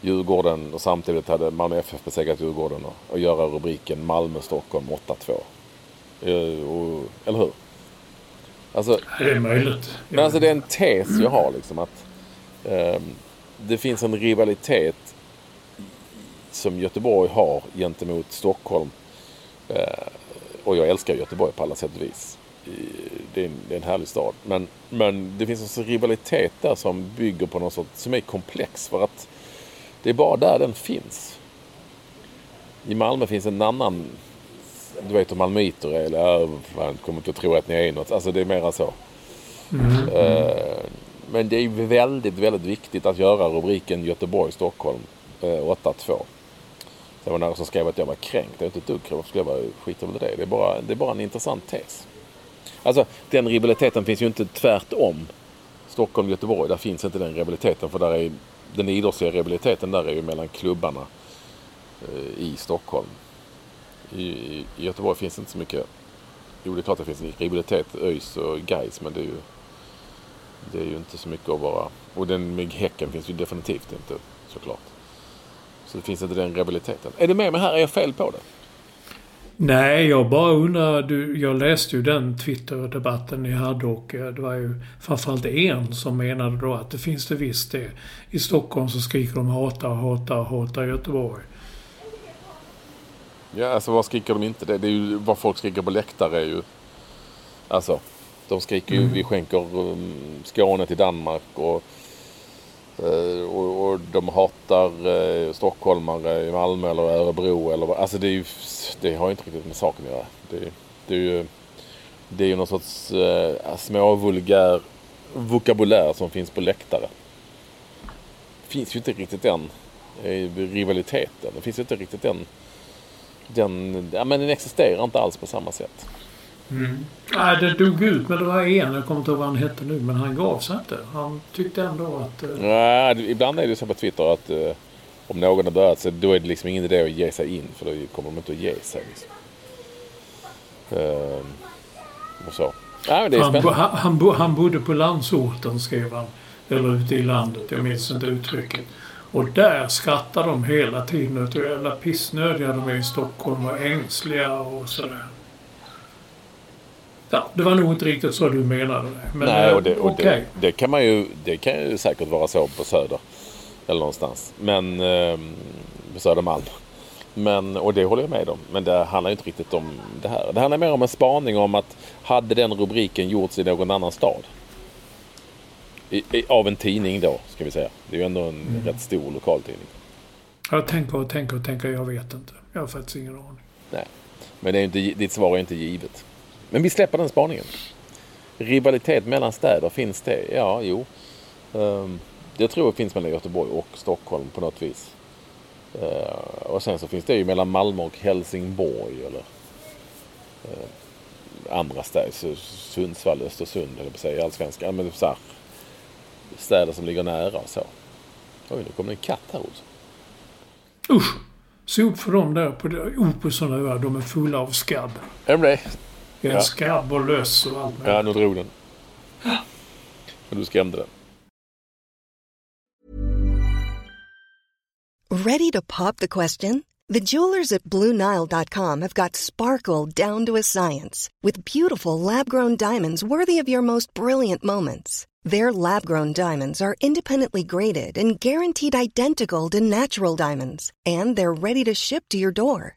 Djurgården och samtidigt hade Malmö FF besegrat Djurgården och, och göra rubriken Malmö-Stockholm 8-2. Eh, Eller hur? Alltså, Det är möjligt. men alltså det är en tes jag har liksom att ehm, det finns en rivalitet som Göteborg har gentemot Stockholm. Eh, och jag älskar Göteborg på alla sätt och vis. Det är en, det är en härlig stad. Men, men det finns en rivalitet där som bygger på något sorts, som är komplex för att det är bara där den finns. I Malmö finns en annan, du vet hur malmöiter är, eller jag kommer inte att tro att ni är något. Alltså det är mera så. Eh, Men det är väldigt, väldigt viktigt att göra rubriken Göteborg-Stockholm eh, 8-2. Det var någon som skrev att jag var kränkt. Jag är inte ett dugg kränkt. Varför skulle jag vara skit över det? Det är, bara, det är bara en intressant tes. Alltså den rivaliteten finns ju inte tvärtom. Stockholm-Göteborg, där finns inte den rivaliteten. För där är den idrottsliga rivaliteten där är ju mellan klubbarna eh, i Stockholm. I, I Göteborg finns inte så mycket. Jo, det är klart att det finns en rivalitet, ÖIS och Gais men det är ju det är ju inte så mycket att vara... Och den med Häcken finns ju definitivt inte såklart. Så det finns inte den rivaliteten. Är du med mig här? Är jag fel på det? Nej, jag bara undrar. Du, jag läste ju den Twitter-debatten ni hade och eh, det var ju framförallt en som menade då att det finns det visst det. I Stockholm så skriker de hata, hata, hata Göteborg. Ja, alltså vad skriker de inte? Det, det är ju vad folk skriker på läktare är ju... Alltså, de skriker ju vi skänker um, Skåne till Danmark och, Eh, och, och de hatar eh, stockholmare i Malmö eller Örebro eller vad. Alltså det är ju... Det har ju inte riktigt med saken att göra. Det, det är ju... Det är ju någon sorts eh, småvulgär vokabulär som finns på läktare. Finns ju inte riktigt den rivaliteten. Det finns ju inte riktigt den den, ja, men den existerar inte alls på samma sätt. Mm. Nej, det dog ut. Men det var en, jag kommer inte ihåg vad han hette nu, men han gav sig inte. Han tyckte ändå att... Eh... Ja, ibland är det så på Twitter att eh, om någon har dödat sig, då är det liksom ingen idé att ge sig in. För då kommer de inte att ge sig. Liksom. Eh, och så. Ja, det är han, han, han, bo, han bodde på landsorten, skrev han. Eller ute i landet, jag minns inte uttrycket. Och där skrattar de hela tiden åt hur jävla pissnödiga de är i Stockholm och ängsliga och sådär. Ja, det var nog inte riktigt så du menade det. Men, Nej, och, det, och okay. det, det, kan man ju, det kan ju säkert vara så på Söder. Eller någonstans. Men eh, på Södermalm. Men, och det håller jag med om. Men det handlar inte riktigt om det här. Det handlar mer om en spaning om att hade den rubriken gjorts i någon annan stad? I, i, av en tidning då, ska vi säga. Det är ju ändå en mm. rätt stor lokaltidning. Jag tänker och tänker och tänker. Jag vet inte. Jag har faktiskt ingen aning. Nej. Men det är inte, ditt svar är inte givet. Men vi släpper den spaningen. Rivalitet mellan städer, finns det? Ja, jo. Um, jag tror det finns mellan Göteborg och Stockholm på något vis. Uh, och sen så finns det ju mellan Malmö och Helsingborg eller uh, andra städer. Sundsvall, Östersund eller på säga allsvenskan. Men så här, städer som ligger nära och så. Oj, nu kommer det en katt här också. Usch! Se upp för dem där på Opusarna öar. De är fulla av skabb. Är de det? Ja. Skabb och löss och allt Ja, nu drog den. Och du skrämde den. Ready to pop the question? The jewelers at BlueNile.com have got sparkle down to a science with beautiful lab-grown diamonds worthy of your most brilliant moments. Their lab-grown diamonds are independently graded and guaranteed identical to natural diamonds, and they're ready to ship to your door.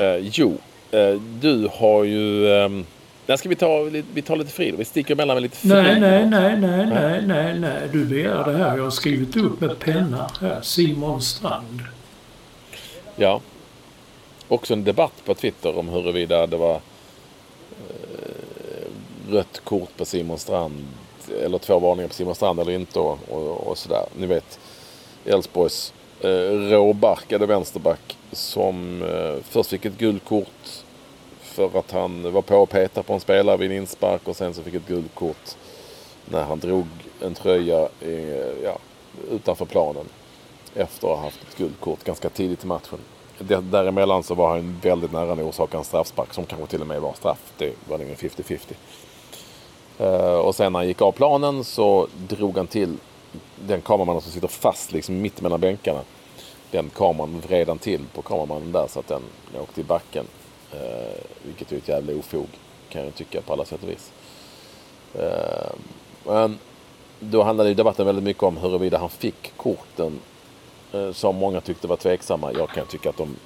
Uh, jo, uh, du har ju... Där ska vi ta, vi tar lite fri Vi sticker emellan med lite fri. Nej, nej, nej, nej, nej, nej, nej. Du begär det här. Jag har skrivit upp med penna här. Simon Strand. Ja. Också en debatt på Twitter om huruvida det var eh, rött kort på Simon Strand. Eller två varningar på Simon Strand eller inte och, och, och sådär. Ni vet Elfsborgs eh, råbarkade vänsterback som eh, först fick ett gult kort för att han var på och petade på en spelare vid en inspark och sen så fick ett gult kort när han drog en tröja i, eh, ja, utanför planen efter att ha haft ett gult kort ganska tidigt i matchen. Däremellan så var han väldigt nära att orsaka en straffspark som kanske till och med var straff. Det var nämligen 50-50. Uh, och sen när han gick av planen så drog han till den kameramannen som sitter fast liksom mitt mellan bänkarna. Den kameran vred han till på kameramannen där så att den åkte i backen. Eh, vilket är ett jävla ofog kan jag tycka på alla sätt och vis. Eh, men då handlade debatten väldigt mycket om huruvida han fick korten eh, som många tyckte var tveksamma. Jag kan tycka att de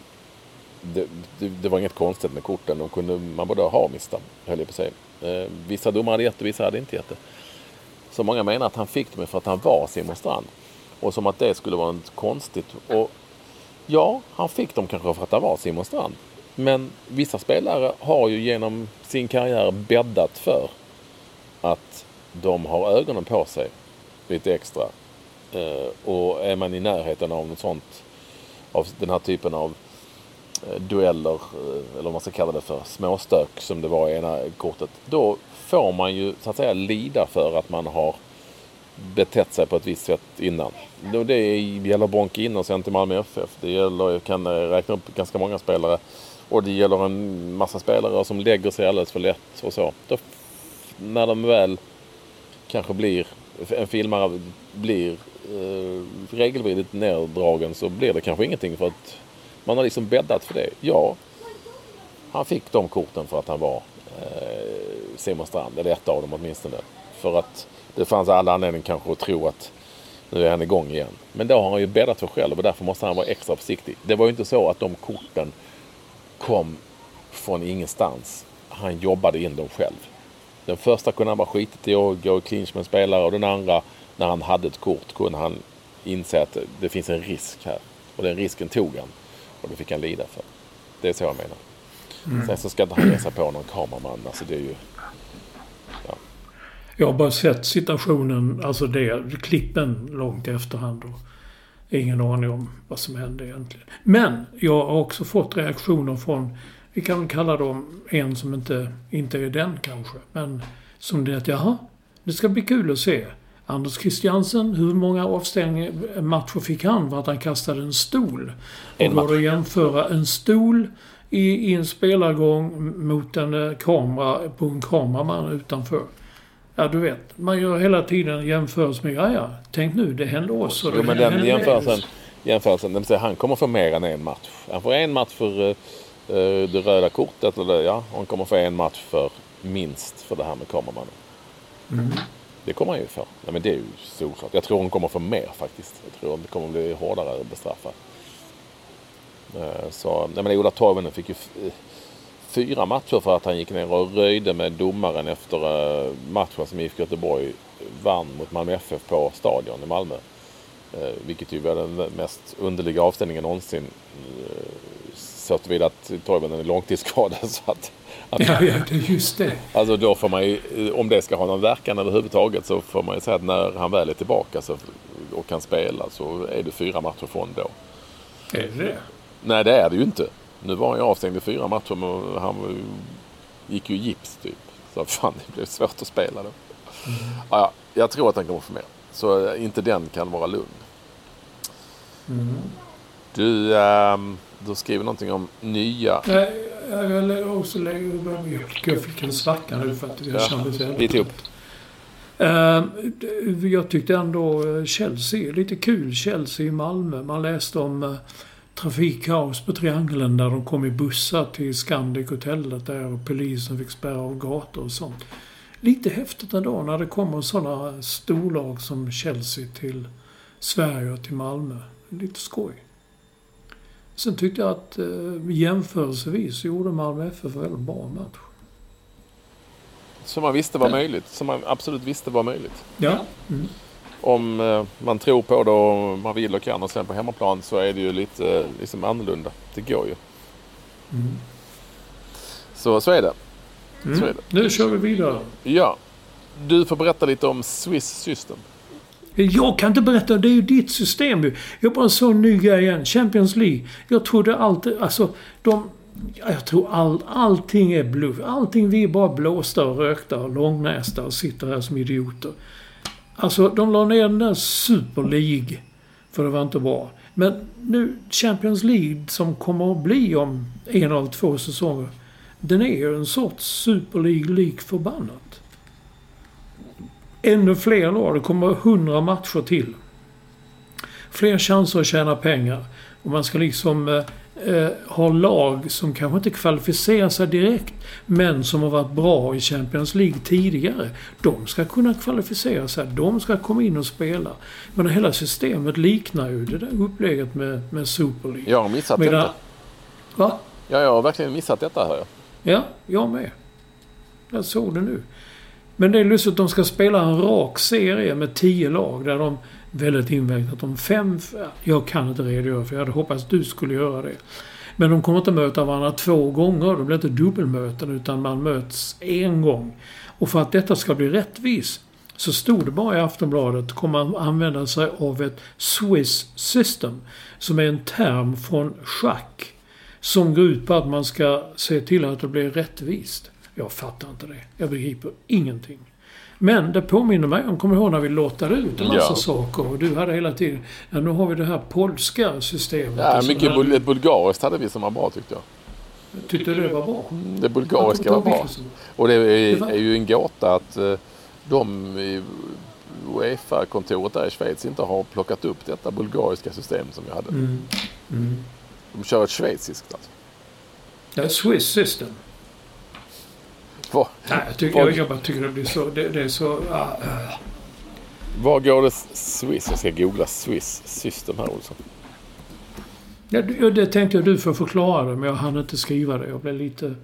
det, det, det, var inget konstigt med korten. De kunde man borde ha mista, höll jag på att säga. Eh, vissa domare hade gett det, vissa hade inte gett det. Så många menar att han fick dem för att han var Simon Strand. Och som att det skulle vara något konstigt. Och ja, han fick dem kanske för att det var Simon Strand. Men vissa spelare har ju genom sin karriär bäddat för att de har ögonen på sig lite extra. Eh, och är man i närheten av något sånt, av den här typen av eh, dueller, eh, eller vad man ska kalla det för, småstök som det var i ena kortet. Då får man ju så att säga lida för att man har betett sig på ett visst sätt innan. Det gäller Bonke Innocent i Malmö FF. Det gäller, jag kan eh, räkna upp ganska många spelare och det gäller en massa spelare som lägger sig alldeles för lätt och så. Då, när de väl kanske blir en filmare blir eh, regelbundet neddragen så blir det kanske ingenting för att man har liksom bäddat för det. Ja, han fick de korten för att han var eh, Simon Strand, eller ett av dem åtminstone. För att det fanns alla anledningar kanske att tro att nu är han igång igen. Men då har han ju bäddat för själv och därför måste han vara extra försiktig. Det var ju inte så att de korten kom från ingenstans. Han jobbade in dem själv. Den första kunde han bara skitit i och gå i clinch med en spelare och den andra, när han hade ett kort, kunde han inse att det finns en risk här. Och den risken tog han. Och det fick han lida för. Det är så jag menar. Mm. Sen så ska inte han ge sig på någon kameraman. Alltså det är ju... Ja. Jag har bara sett situationen, alltså det, klippen långt i efterhand. Och ingen aning om vad som hände egentligen. Men jag har också fått reaktioner från, vi kan kalla dem en som inte, inte är den kanske. Men som det att jaha, det ska bli kul att se. Anders Christiansen, hur många avstängningsmatcher fick han för att han kastade en stol? Och går att jämföra en stol i, i en spelargång mot en eh, kamera på en kameraman utanför. Ja, du vet. Man gör hela tiden jämförelse med, ja, ja, tänk nu, det hände oss. Och jo, men den jämförelsen, jämförelsen, vill säga han kommer få mer än en match. Han får en match för uh, det röda kortet, eller ja, han kommer få en match för minst för det här med kameramannen. Mm. Det kommer han ju få. Nej, men det är ju solklart. Jag tror hon kommer få mer faktiskt. Jag tror hon kommer bli hårdare bestraffad. Uh, så, nej men Ola Toivonen fick ju fyra matcher för att han gick ner och röjde med domaren efter eh, matchen som IFK Göteborg vann mot Malmö FF på Stadion i Malmö. Eh, vilket ju var den mest underliga avstängningen någonsin. Eh, så tillvida att Toivonen är långtidsskadad. (laughs) Så att, att, ja, ja, just det. Alltså då får man ju, om det ska ha någon verkan överhuvudtaget så får man ju säga att när han väl är tillbaka så, och kan spela så är det fyra matcher från då. Är det det? Nej det är det ju inte. Nu var han ju avstängd i fyra matcher men han gick ju i gips typ. Så fan det blev svårt att spela då. Mm. Ja, jag tror att han kommer få mer. Så eh, inte den kan vara lugn. Mm. Du, ähm, du skriver någonting om nya... Nej, jag också lägga... Jag fick en svacka nu för att jag ja, kände så Lite upp. Jag tyckte ändå eh, Chelsea, lite kul Chelsea i Malmö. Man läste om uh, trafikkaos på Triangeln där de kom i bussar till Scandic-hotellet där och polisen fick spärra av gator och sånt. Lite häftigt ändå när det kommer sådana storlag som Chelsea till Sverige och till Malmö. Lite skoj. Sen tyckte jag att eh, jämförelsevis gjorde Malmö FF väldigt bra match. Som man visste var möjligt. Som man absolut visste var möjligt. Ja. Mm om eh, man tror på det och man vill och kan och sen på hemmaplan så är det ju lite liksom annorlunda. Det går ju. Mm. Så, så är det. Mm. Så är det. Nu kör vi vidare. Ja. Du får berätta lite om Swiss System. Jag kan inte berätta, det är ju ditt system ju. Jag bara såg en ny grej igen. Champions League. Jag trodde alltid, alltså de... Jag tror all, allting är bluff. Allting vi är bara blåsta och rökta och långnästa och sitter här som idioter. Alltså, de la ner den där Super League. För det var inte bra. Men nu Champions League som kommer att bli om en av två säsonger. Den är ju en sorts Super League lik förbannat. Ännu fler lag. Det kommer hundra matcher till. Fler chanser att tjäna pengar. Och man ska liksom eh, eh, har lag som kanske inte kvalificerar sig direkt men som har varit bra i Champions League tidigare. De ska kunna kvalificera sig. De ska komma in och spela. Men hela systemet liknar ju det där upplägget med, med Super League. Jag har missat Medan, detta. Va? Ja, jag har verkligen missat detta hör jag. Ja, jag med. Jag såg det nu. Men det är lustigt att de ska spela en rak serie med tio lag där de väldigt invecklat om fem... Jag kan inte redogöra för jag hade hoppats att du skulle göra det. Men de kommer inte möta varandra två gånger. Det blir inte dubbelmöten utan man möts en gång. Och för att detta ska bli rättvis så stod det bara i Aftonbladet kommer man använda sig av ett Swiss system. Som är en term från schack. Som går ut på att man ska se till att det blir rättvist. Jag fattar inte det. Jag begriper ingenting. Men det påminner mig om, kommer ihåg när vi lottade ut en massa ja. saker och du hade hela tiden, ja nu har vi det här polska systemet. Ja, mycket här... bulgariskt hade vi som var bra tyckte jag. Tyckte du det var bra? Det bulgariska var bra. Och det är, är, ju en gåta att eh, de Uefa-kontoret där i Schweiz inte har plockat upp detta bulgariska system som vi hade. Mm. Mm. De kör ett schweiziskt alltså. Ja, Swiss system. Var, Nej, jag, tycker, jag, jag bara tycker det blir så... Det, det är så... ah. var går det Swiss? Jag ska googla Swiss system här Olsson. Ja, det, tänkte jag du får förklara det, men jag hann inte skriva det. Jag blev lite...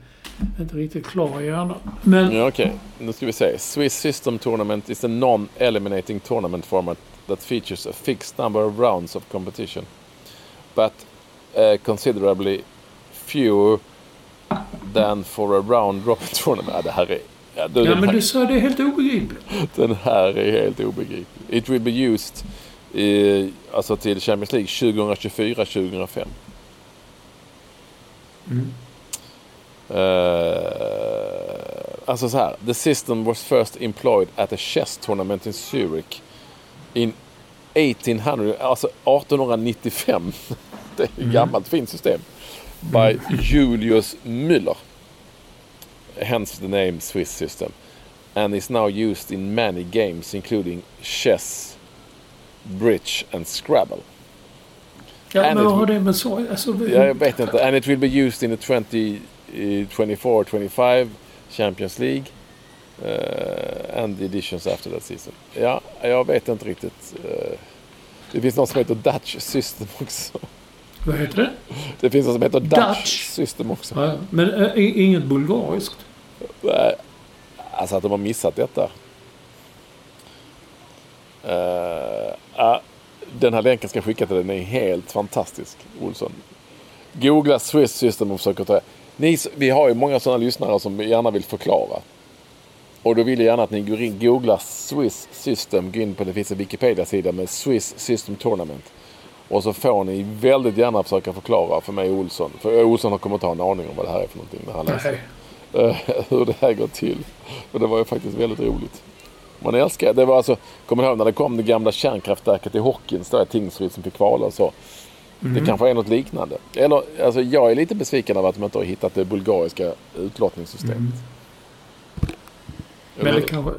Inte riktigt klar i hjärnan. Men... Ja, Okej, nu ska vi se. Swiss System Tournament is a non-eliminating tournament format that features a fixed number of rounds of competition. But uh, considerably fewer than for a round robin tournament. Ja, det här är... Ja, du, Ja, men här, du sa det är helt obegripligt. den här är helt obegriplig. It will be used i, alltså till Champions League 2024-2025. Mm. Eh, alltså så här. The system was first employed at a chess tournament in Zurich in 1800, alltså 1895. (laughs) Det är ett Mm. gammalt fint system. By Julius Müller. Hence the name Swiss system. And is now used in many games including chess, bridge and scrabble. Ja, And men vad har det med så... Alltså, Ja, jag vet inte. And it will be used in the 20, eh, 24-25 Champions League. Uh, and editions after that season. Ja, jag vet inte riktigt. Eh, det finns något som heter Dutch System (laughs) också. Vad heter det? Det finns något som heter Dutch, Dutch? System också. Ja, men äh, i- inget bulgariskt? Nej, Alltså att de har missat detta. Eh, ja, den här länken ska jag skicka till dig. Den är helt fantastisk, Olsson. Googla Swiss System och försök att ta ni, Vi har ju många sådana lyssnare som gärna vill förklara. Och då vill jag gärna att ni går in, googlar Swiss System. Gå in på det finns en Wikipedia-sida med Swiss System Tournament. Och så får ni väldigt gärna försöka förklara för mig och Olsson. För Olsson kommer inte ha en aning om vad det här är för någonting när han läser eh, (laughs) hur det här går till. Och det var ju faktiskt väldigt roligt. Man älskar det. var alltså, kommer du ihåg när det kom det gamla kärnkraftverket i så där Tingsryd som fick kvala och så. Det kanske är något liknande. Eller, alltså, jag är lite besviken över att de inte har hittat det bulgariska utlottningssystemet. Men det kanske...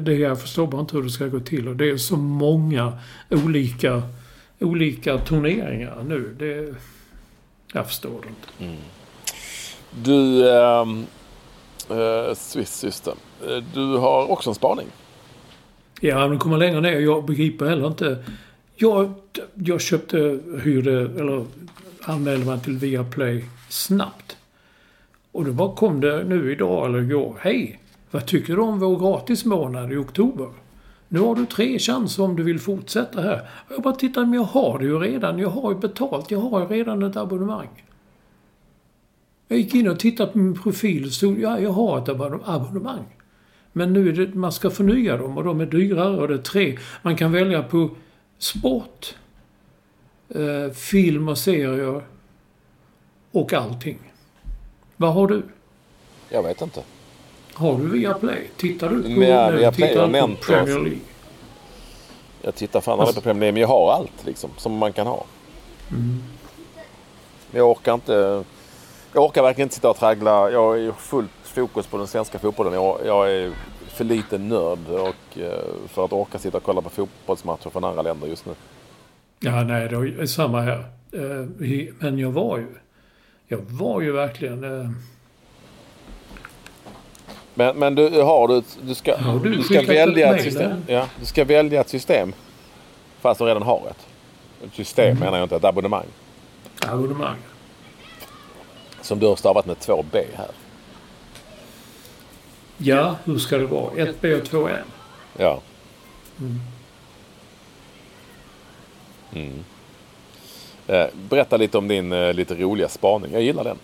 Det jag förstår bara inte hur det ska gå till. Och det är så många olika, olika turneringar nu. Det... Jag förstår det inte. Du, ehm, eh, Swiss System. Eh, Du har också en spaning. Ja, men kommer längre ner. Jag begriper heller inte. Jag, jag köpte, hyrde, eller anmälde mig till Viaplay snabbt. Och då bara kom det nu idag eller igår. Hej! Vad tycker du om vår gratismånad i oktober? Nu har du tre chanser om du vill fortsätta här. Jag bara tittar, men jag har det ju redan. Jag har ju betalt. Jag har ju redan ett abonnemang. Jag gick in och tittade på min profil och stod, ja, jag har ett abonnemang. Men nu är det, man ska förnya dem och de är dyrare och det är tre. Man kan välja på sport, eh, film och serier och allting. Vad har du? Jag vet inte. Har du Viaplay? Tittar du på, Ja, nej, Viaplay tittar du på Premier. League? Jag tittar fan aldrig på Premier League, men jag har allt liksom, som man kan ha. Jag orkar inte... Jag orkar verkligen inte sitta och traggla. Jag är fullt fokus på den svenska fotbollen. Jag, jag är för liten nörd och, eh, för att orka sitta och kolla på fotbollsmatcher från andra länder just nu. Ja, nej, det är samma här. Eh, Men jag var ju... Jag var ju verkligen... Men, men du har du, du ska, Har du du ska välja ett ett system. där? Ja, du ska välja ett system. Fast du redan har ett. Ett system Mm. menar jag inte, ett abonnemang. abonnemang. Som du har stavat med två B här. Ja, hur ska det vara? 1B och 2N? Ja. Mm. Eh, berätta lite om din eh, lite roliga spaning. Jag gillar den.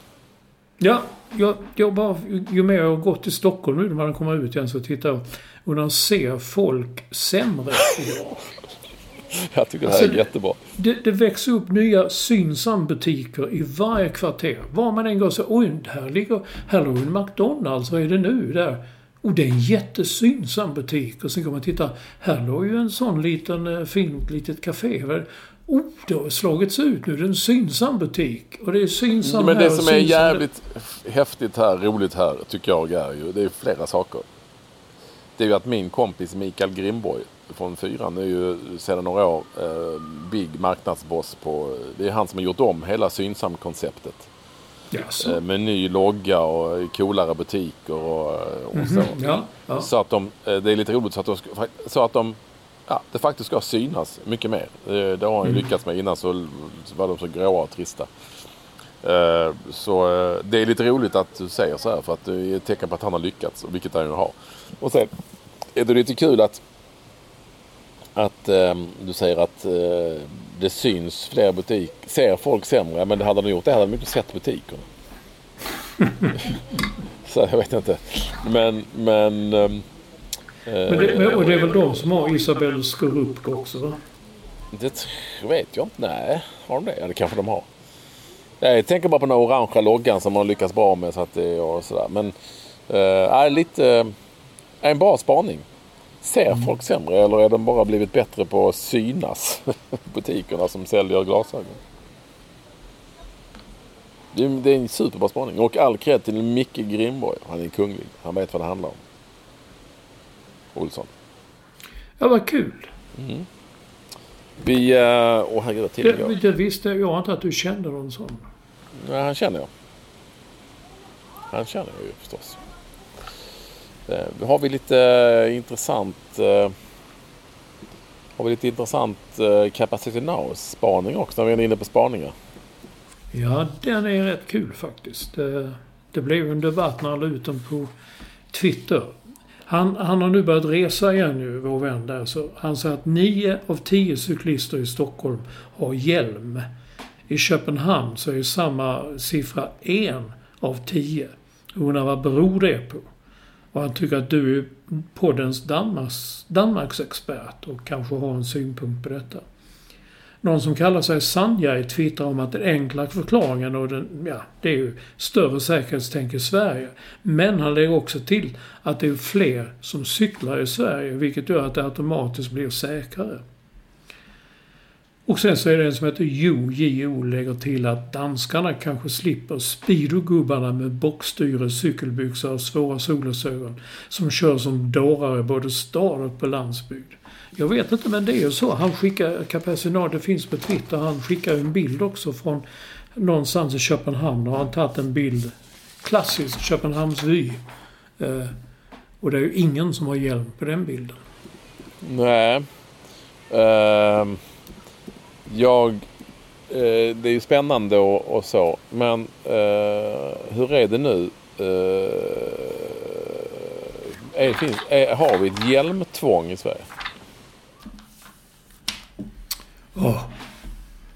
Ja, jag, jag bara, ju mer jag har gått till Stockholm nu när man kommer ut igen så tittar jag och när ser folk sämre idag. (laughs) Jag tycker det här Alltså, är jättebra. Det, det växer upp nya Synsam-butiker i varje kvarter. Var man än går så oj, här ligger, här låg en McDonalds, vad är det nu där? Och det är en jättesynsam butik. Och sen går man titta, här låg ju en sån liten eh, fint litet café. Det? Oh, det har slagits ut nu. Det är en synsam butik. Och det är synsam Men här det och som är jävligt häftigt här, roligt här, tycker jag är ju, det är flera saker. Det är ju att min kompis Mikael Grimborg från fyran är ju sedan några år eh, Big marknadsboss på... Det är han som har gjort om hela Synsam-konceptet. Jaså? Eh, med ny logga och coolare butiker och, och så. Mhm, ja, ja. Så att de, eh, det är lite roligt så att de, så att de ja, det faktiskt ska synas mycket mer. Det, det har han ju lyckats med. Innan så så var de så gråa och trista. Eh, Så eh, det är lite roligt att du säger så här för att det är ett tecken på att han har lyckats, vilket han ju har. Och sen är det lite kul att, att eh, du säger att eh, det syns fler butiker. Ser folk sämre? Men det hade de gjort det hade de inte sett butikerna. (laughs) så jag vet inte. Men, men ehm, Men det, och det är väl de som har Isabelle Scorupco också va? Det vet jag inte. Nej, har de det? Ja, det kanske de har. Jag tänker bara på den orangea loggan som man lyckats bra med. Så att det, och sådär. Men äh, lite... eh, en bra spaning. Ser folk sämre eller är de bara blivit bättre på att synas? (laughs) Butikerna som säljer glasögon. Det är, det är en superbra spaning. Och all cred till Micke Grimborg. Han är kunglig. Han vet vad det handlar om. Olsson. Ja, vad kul. Vi... eh, Åh herregud, vad tiden går. Det, visste jag inte att du kände någon sån. Ja, han känner jag. Han känner jag ju förstås. Eh, Då har vi lite eh, intressant eh, har vi lite intressant eh, Capacity Now-spaning också när vi är inne på spaningar. Ja, den är rätt kul faktiskt. Det, det blev en debatt när han la ut den på Twitter. Han, han har nu börjat resa igen ju, vår vän där. Så han säger att nio av tio cyklister i Stockholm har hjälm. I Köpenhamn så är ju samma siffra en av tio. Jag undrar vad beror det på? Och han tycker att du är poddens Danmarks, Danmarksexpert och kanske har en synpunkt på detta. Någon som kallar sig Sanjay twittrar om att den enkla förklaringen och den, ja, det är ju större säkerhetstänk i Sverige. Men han lägger också till att det är fler som cyklar i Sverige vilket gör att det automatiskt blir säkrare. Och sen så är det en som heter Jo, J.O. lägger till att danskarna kanske slipper speedogubbarna med bockstyre, cykelbyxor och svåra solglasögon som kör som dårar i både stad och på landsbygd. Jag vet inte men det är ju så. Han skickar, Capacina, det finns på Twitter, han skickar en bild också från någonstans i Köpenhamn. Har han tagit en bild, klassisk Köpenhamnsvy. Eh, och det är ju ingen som har hjälm på den bilden. Nej. Ehm, jag... eh, det är ju spännande och, och så. Men eh, hur är det nu? Eh, är, finns, är, har vi ett hjälmtvång i Sverige? Åh,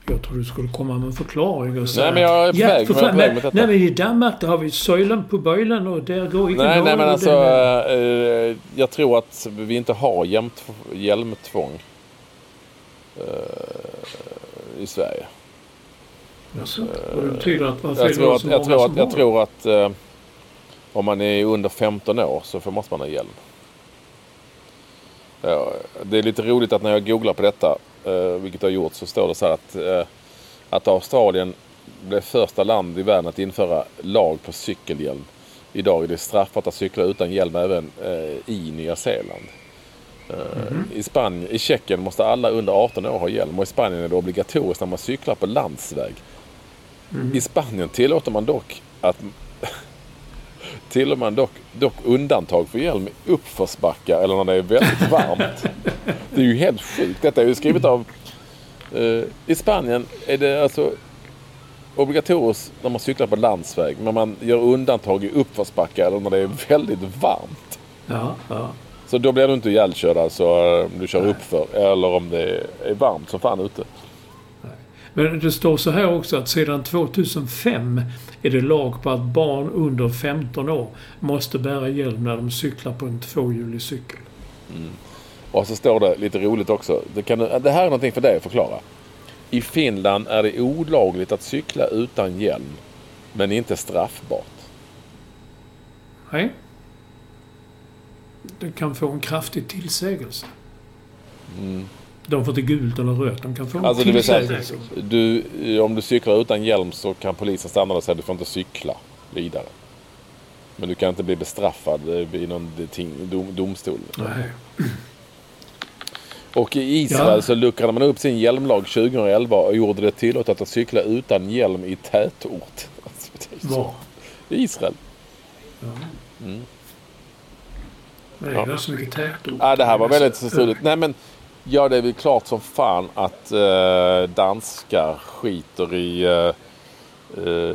jag tror du skulle komma med en förklaring och säga... men jag är på väg- jag är på väg detta. Nej men i Danmark där har vi söjlen på böjlen och där går ingen Nej, nej men alltså. är- eh, jag tror att vi inte har hjälmtvång. Eh, I Sverige. Jaså? Och det betyder att varför är Jag tror att, jag tror att, jag tror att eh, om man är under 15 år så får- måste man ha hjälm. Det är lite roligt att när jag googlar på detta, eh, vilket jag har gjort, så står det så här att, eh, att Australien blev första land i världen att införa lag på cykelhjälm. Idag är det straffbart att cykla utan hjälm även eh, i Nya Zeeland. Eh, I, Spanien, I Tjeckien måste alla under 18 år ha hjälm och i Spanien är det obligatoriskt när man cyklar på landsväg. I Spanien tillåter man dock att (laughs) tillåter man dock, dock undantag för hjälm i uppförsbackar eller när det är väldigt (laughs) varmt. Det är ju helt sjukt. Detta är ju skrivet av... eh, I Spanien är det alltså obligatoriskt när man cyklar på landsväg. Men man gör undantag i uppförsbackar eller när det är väldigt varmt. Ja, ja. Så då blir du inte ihjälkörd alltså om du kör uppför eller om det är varmt som fan ute. Men det står så här också att sedan 2005 är det lag på att barn under 15 år måste bära hjälm när de cyklar på en tvåhjulig cykel. Och så står det lite roligt också. Det, kan, det här är någonting för dig att förklara. I Finland är det olagligt att cykla utan hjälm. Men inte straffbart. Nej. Det kan få en kraftig tillsägelse. De får inte gult eller rött. De kan få en Alltså det vill säga, tillsägelse. du, om du cyklar utan hjälm så kan polisen stanna och säga att du får inte cykla vidare. Men du kan inte bli bestraffad i någon ting, dom, domstol. Nej. (clears throat) Och i Israel Ja. så luckrade man upp sin hjälmlag 2011 och gjorde det tillåtet att cykla utan hjälm i tätort. Alltså, (laughs) Var? I Israel. Men Ja. det är så mycket tätort. Ja, det här var väldigt struligt. Nej men, ja det är väl klart som fan att eh, danskar skiter i, eh, eh,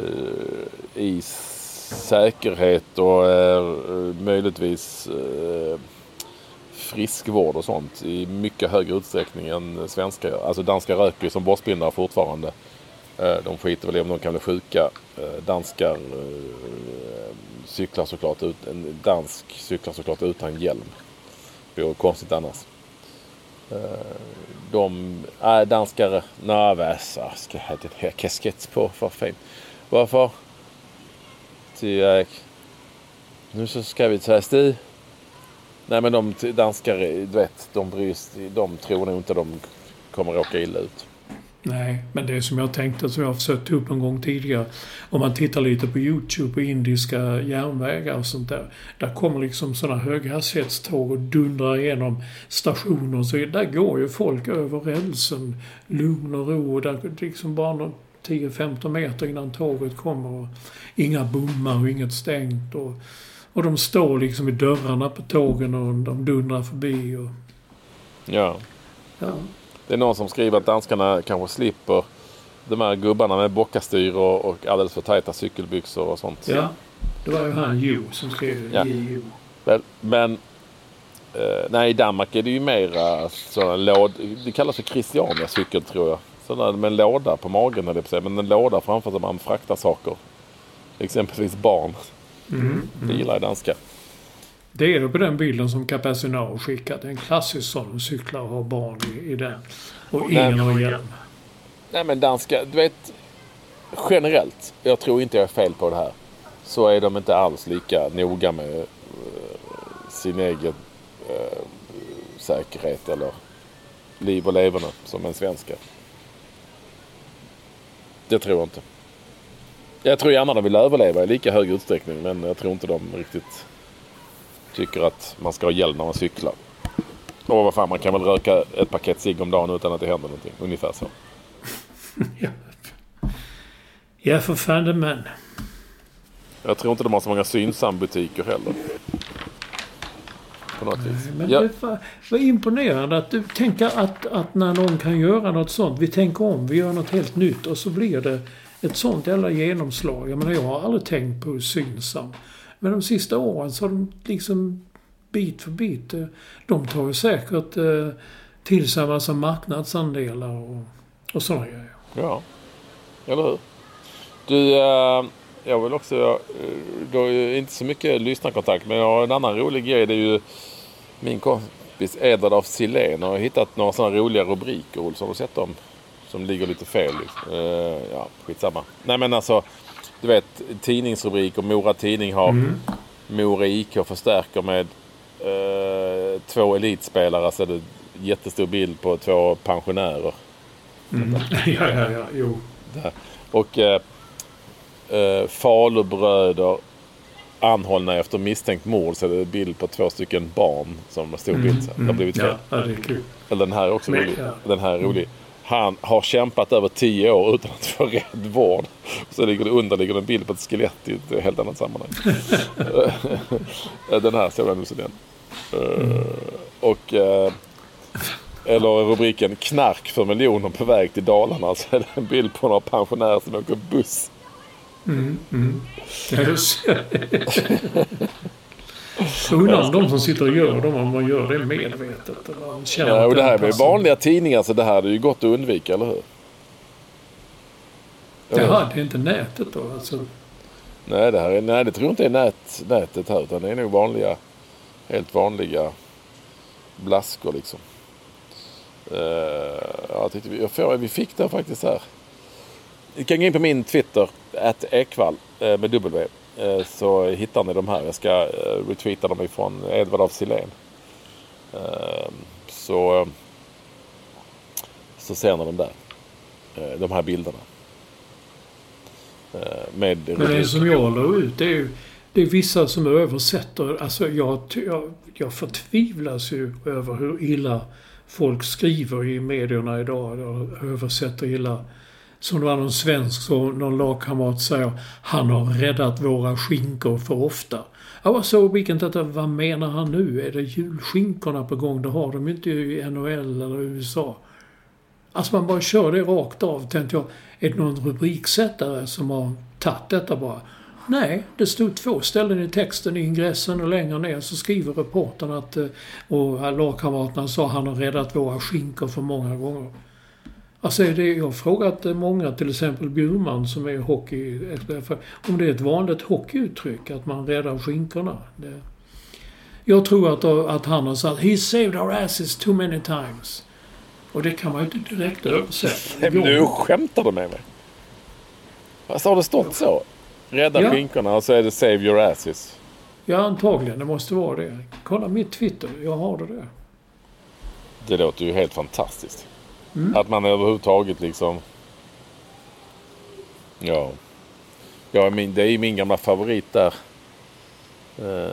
i säkerhet och eh, möjligtvis eh, friskvård och sånt i mycket högre utsträckning än svenskar gör. Alltså danskar röker ju som borstbindare fortfarande. Eh, de skiter väl i om de kan bli sjuka. Eh, danskar cyklar såklart ut, en dansk cyklar såklart utan hjälm. Det vore konstigt annars. Eh, de är danskar nervösa. Ska jag ha den här kaskett på för fan. Varför? Till jag... Nu så ska vi testa. Nej men de danskar, du vet, de bryr sig, de tror nog inte de kommer råka illa ut. Nej, men det är som jag tänkte, som jag har försökt ta upp en gång tidigare. Om man tittar lite på YouTube på indiska järnvägar och sånt där. Där kommer liksom sådana höghastighetståg och dundrar igenom stationer och så Där går ju folk över rälsen, lugn och ro. Och där liksom bara någon 10-15 meter innan tåget kommer. Och inga bommar och inget stängt. Och, och de står liksom i dörrarna på tågen och de dundrar förbi. Och, Ja. ja. Det är någon som skriver att danskarna kanske slipper de här gubbarna med bockastyr och, och alldeles för tajta cykelbyxor och sånt. ja, det var ju han Jo som skrev Ja. JO. Men, men eh, nej, i Danmark är det ju mera sådana låd... Det kallas för Christiania cykel tror jag. Sådana med en låda på magen eller på sig. Men en låda framför sig man fraktar saker. Exempelvis barn. Mm. Det gillar danskar. Det är det på den bilden som Capacina har skickat. En klassisk sån. Cyklar och har barn i, i den. Och ingen har hjälm. Nej men danska, du vet generellt, jag tror inte jag är fel på det här. Så är de inte alls lika noga med eh, sin egen eh, säkerhet eller liv och leverne som en svenska. Det tror jag inte. Jag tror gärna de vill överleva i lika hög utsträckning men jag tror inte de riktigt tycker att man ska ha hjälm när man cyklar. Och vad fan, man kan väl röka ett paket cigg om dagen utan att det händer någonting. Ungefär så. (laughs) Ja. för fan men. Jag tror inte de har så många Synsam-butiker heller. På något vis. Men Ja, det var, var imponerande att du tänker att, att när någon kan göra något sånt. Vi tänker om, vi gör något helt nytt och så blir det ett sånt jävla genomslag. Jag menar, jag har aldrig tänkt på Synsam. Men de sista åren så har de liksom bit för bit. Eh, de tar ju säkert eh, till sig en massa marknadsandelar och, och sådana grejer. ja. eller hur? Du, eh, jag vill också... Eh, du har ju inte så mycket lyssnarkontakt men jag har en annan rolig grej. Det är ju min kompis Edvard af Sillén har hittat några sådana roliga rubriker. Olsson. Har du sett dem? Som ligger lite fel. Liksom. Eh, ja, skitsamma. Nej men alltså, du vet tidningsrubriker. Mora Tidning har Mora IK förstärker med eh, två elitspelare. Så är det jättestor bild på två pensionärer. (laughs) ja, ja, ja. Jo. Och eh, eh, Falubröder anhållna efter misstänkt mord. Så är det bild på två stycken barn som har stor bild. Så Det har blivit fel. Ja, ja, det är kul. Eller den här är också Men, rolig. ja. Den här är rolig. Han har kämpat över tio år utan att få rätt vård. Så ligger det under ligger en bild på ett skelett i ett helt annat sammanhang. (laughs) den här nu så den. Eh, Och... eh, eller rubriken Knark för miljoner på väg till Dalarna. Så är det en bild på några pensionärer som åker buss. Ja, just (laughs) Jag undrar de som sitter och gör dem, om man gör det medvetet. Känner Ja, och det här den med vanliga tidningar så det här är ju gott att undvika, eller hur? Eller? Jaha, det är inte nätet då? Alltså, Nej, det här är, nej, det tror jag inte är nät, nätet här. Utan det är nog vanliga, helt vanliga blaskor liksom. Uh, jag tyckte vi, jag får, vi fick den faktiskt här. Ni kan gå in på min Twitter, att Ekvall eh, med W. eh, Så hittar ni de här. Jag ska eh, retweeta dem ifrån Edvard af Sillén. Eh, Så, så ser ni dem där. Eh, De här bilderna. Med men det som jag la ut, det är ju det är vissa som översätter. Alltså jag, jag, jag förtvivlas ju över hur illa folk skriver i medierna idag, och översätter illa. Som det var någon svensk, så någon lagkamrat säger han har räddat våra skinkor för ofta. Jag såg vilken detta, vad menar han nu? Är det julskinkorna på gång? Det har de ju inte i NHL eller USA. Alltså man bara kör det rakt av. Tänkte jag, är det någon rubriksättare som har tagit detta bara? Nej, det stod två ställen i texten i ingressen och längre ner så skriver reportern att, eh, och lagkamraterna sa han har räddat våra skinkor för många gånger. Alltså det, jag har frågat många, till exempel Bjurman som är hockey om det är ett vanligt hockeyuttryck att man räddar skinkorna. Det, jag tror att, att han har sagt “He saved our asses too many times”. Och det kan man ju inte direkt översätta. (laughs) Nu skämtar du med mig? Alltså har det stått så? Rädda ja. skinkorna och så är det “Save your asses”? Ja, antagligen. Det måste vara det. Kolla mitt Twitter. Jag har det där. Det låter ju helt fantastiskt. Mm. Att man överhuvudtaget liksom... Ja. ja min, det är ju min gamla favorit där. Uh,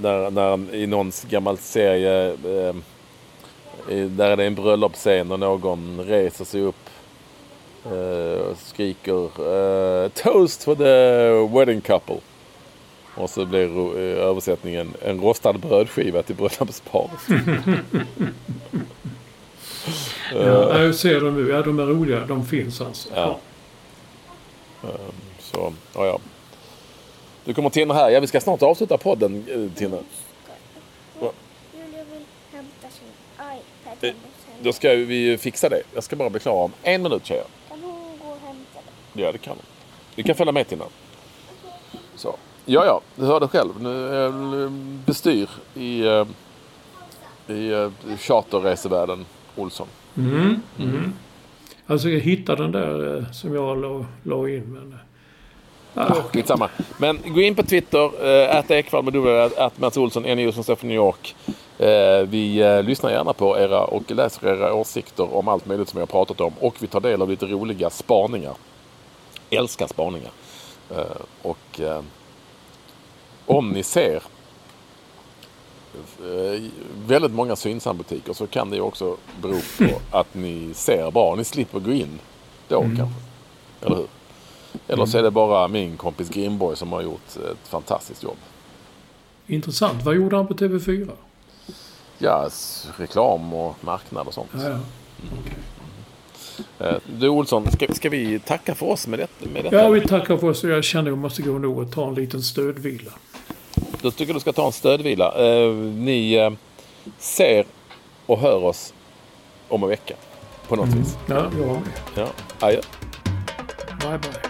när, när i någon gammal serie. Uh, där är det en bröllopsscen och någon reser sig upp. Uh, och skriker Toast for the wedding couple. Och så blir eh, översättningen en rostad brödskiva till bröllopsparet. (laughs) ja, jag ser dem nu. Ja, de är roliga. De finns alltså. Ja. Um, så, ja, ja. Du kommer Tina här. Ja, vi ska snart avsluta podden, eh. Eh, då ska vi fixa det. Jag ska bara bli klar om en minut, tjejer. Kan hon gå och hämta det? Ja, det kan hon. Vi kan följa med, Tina. Så. Ja, ja, du hörde själv. Nu jag bestyr i, eh, i uh, charterresevärlden Olsson. Mm, mm. Alltså jag hittade den där eh, som jag la, la in. Men, Ja, skitsamma. Men gå in på Twitter, ät Ekvall med dubbel att Mats Olsson, NIO som står för New York. Vi lyssnar gärna på era och läser era åsikter om allt möjligt som vi har pratat om. Och vi tar del av lite roliga spaningar. Älskar spaningar. Och om ni ser eh, väldigt många Synsam-butiker så kan det också bero på (laughs) att ni ser bra. Ni slipper gå in då mm. kanske. Eller hur? Eller så är det bara min kompis Grimborg som har gjort ett fantastiskt jobb. Intressant. Vad gjorde han på TV4? Ja, reklam och marknad och sånt. Ja, ja. Mm. Okay. Eh, du Olsson, ska, ska, vi tacka för oss med, det, med detta? Ja, vi tackar för oss. Jag känner att jag måste gå nog och ta en liten stödvila. Då tycker du ska ta en stödvila. Eh, ni eh, ser och hör oss om en vecka. På något mm. vis. Ja, jag med. Ja, adjö. Bye, bye.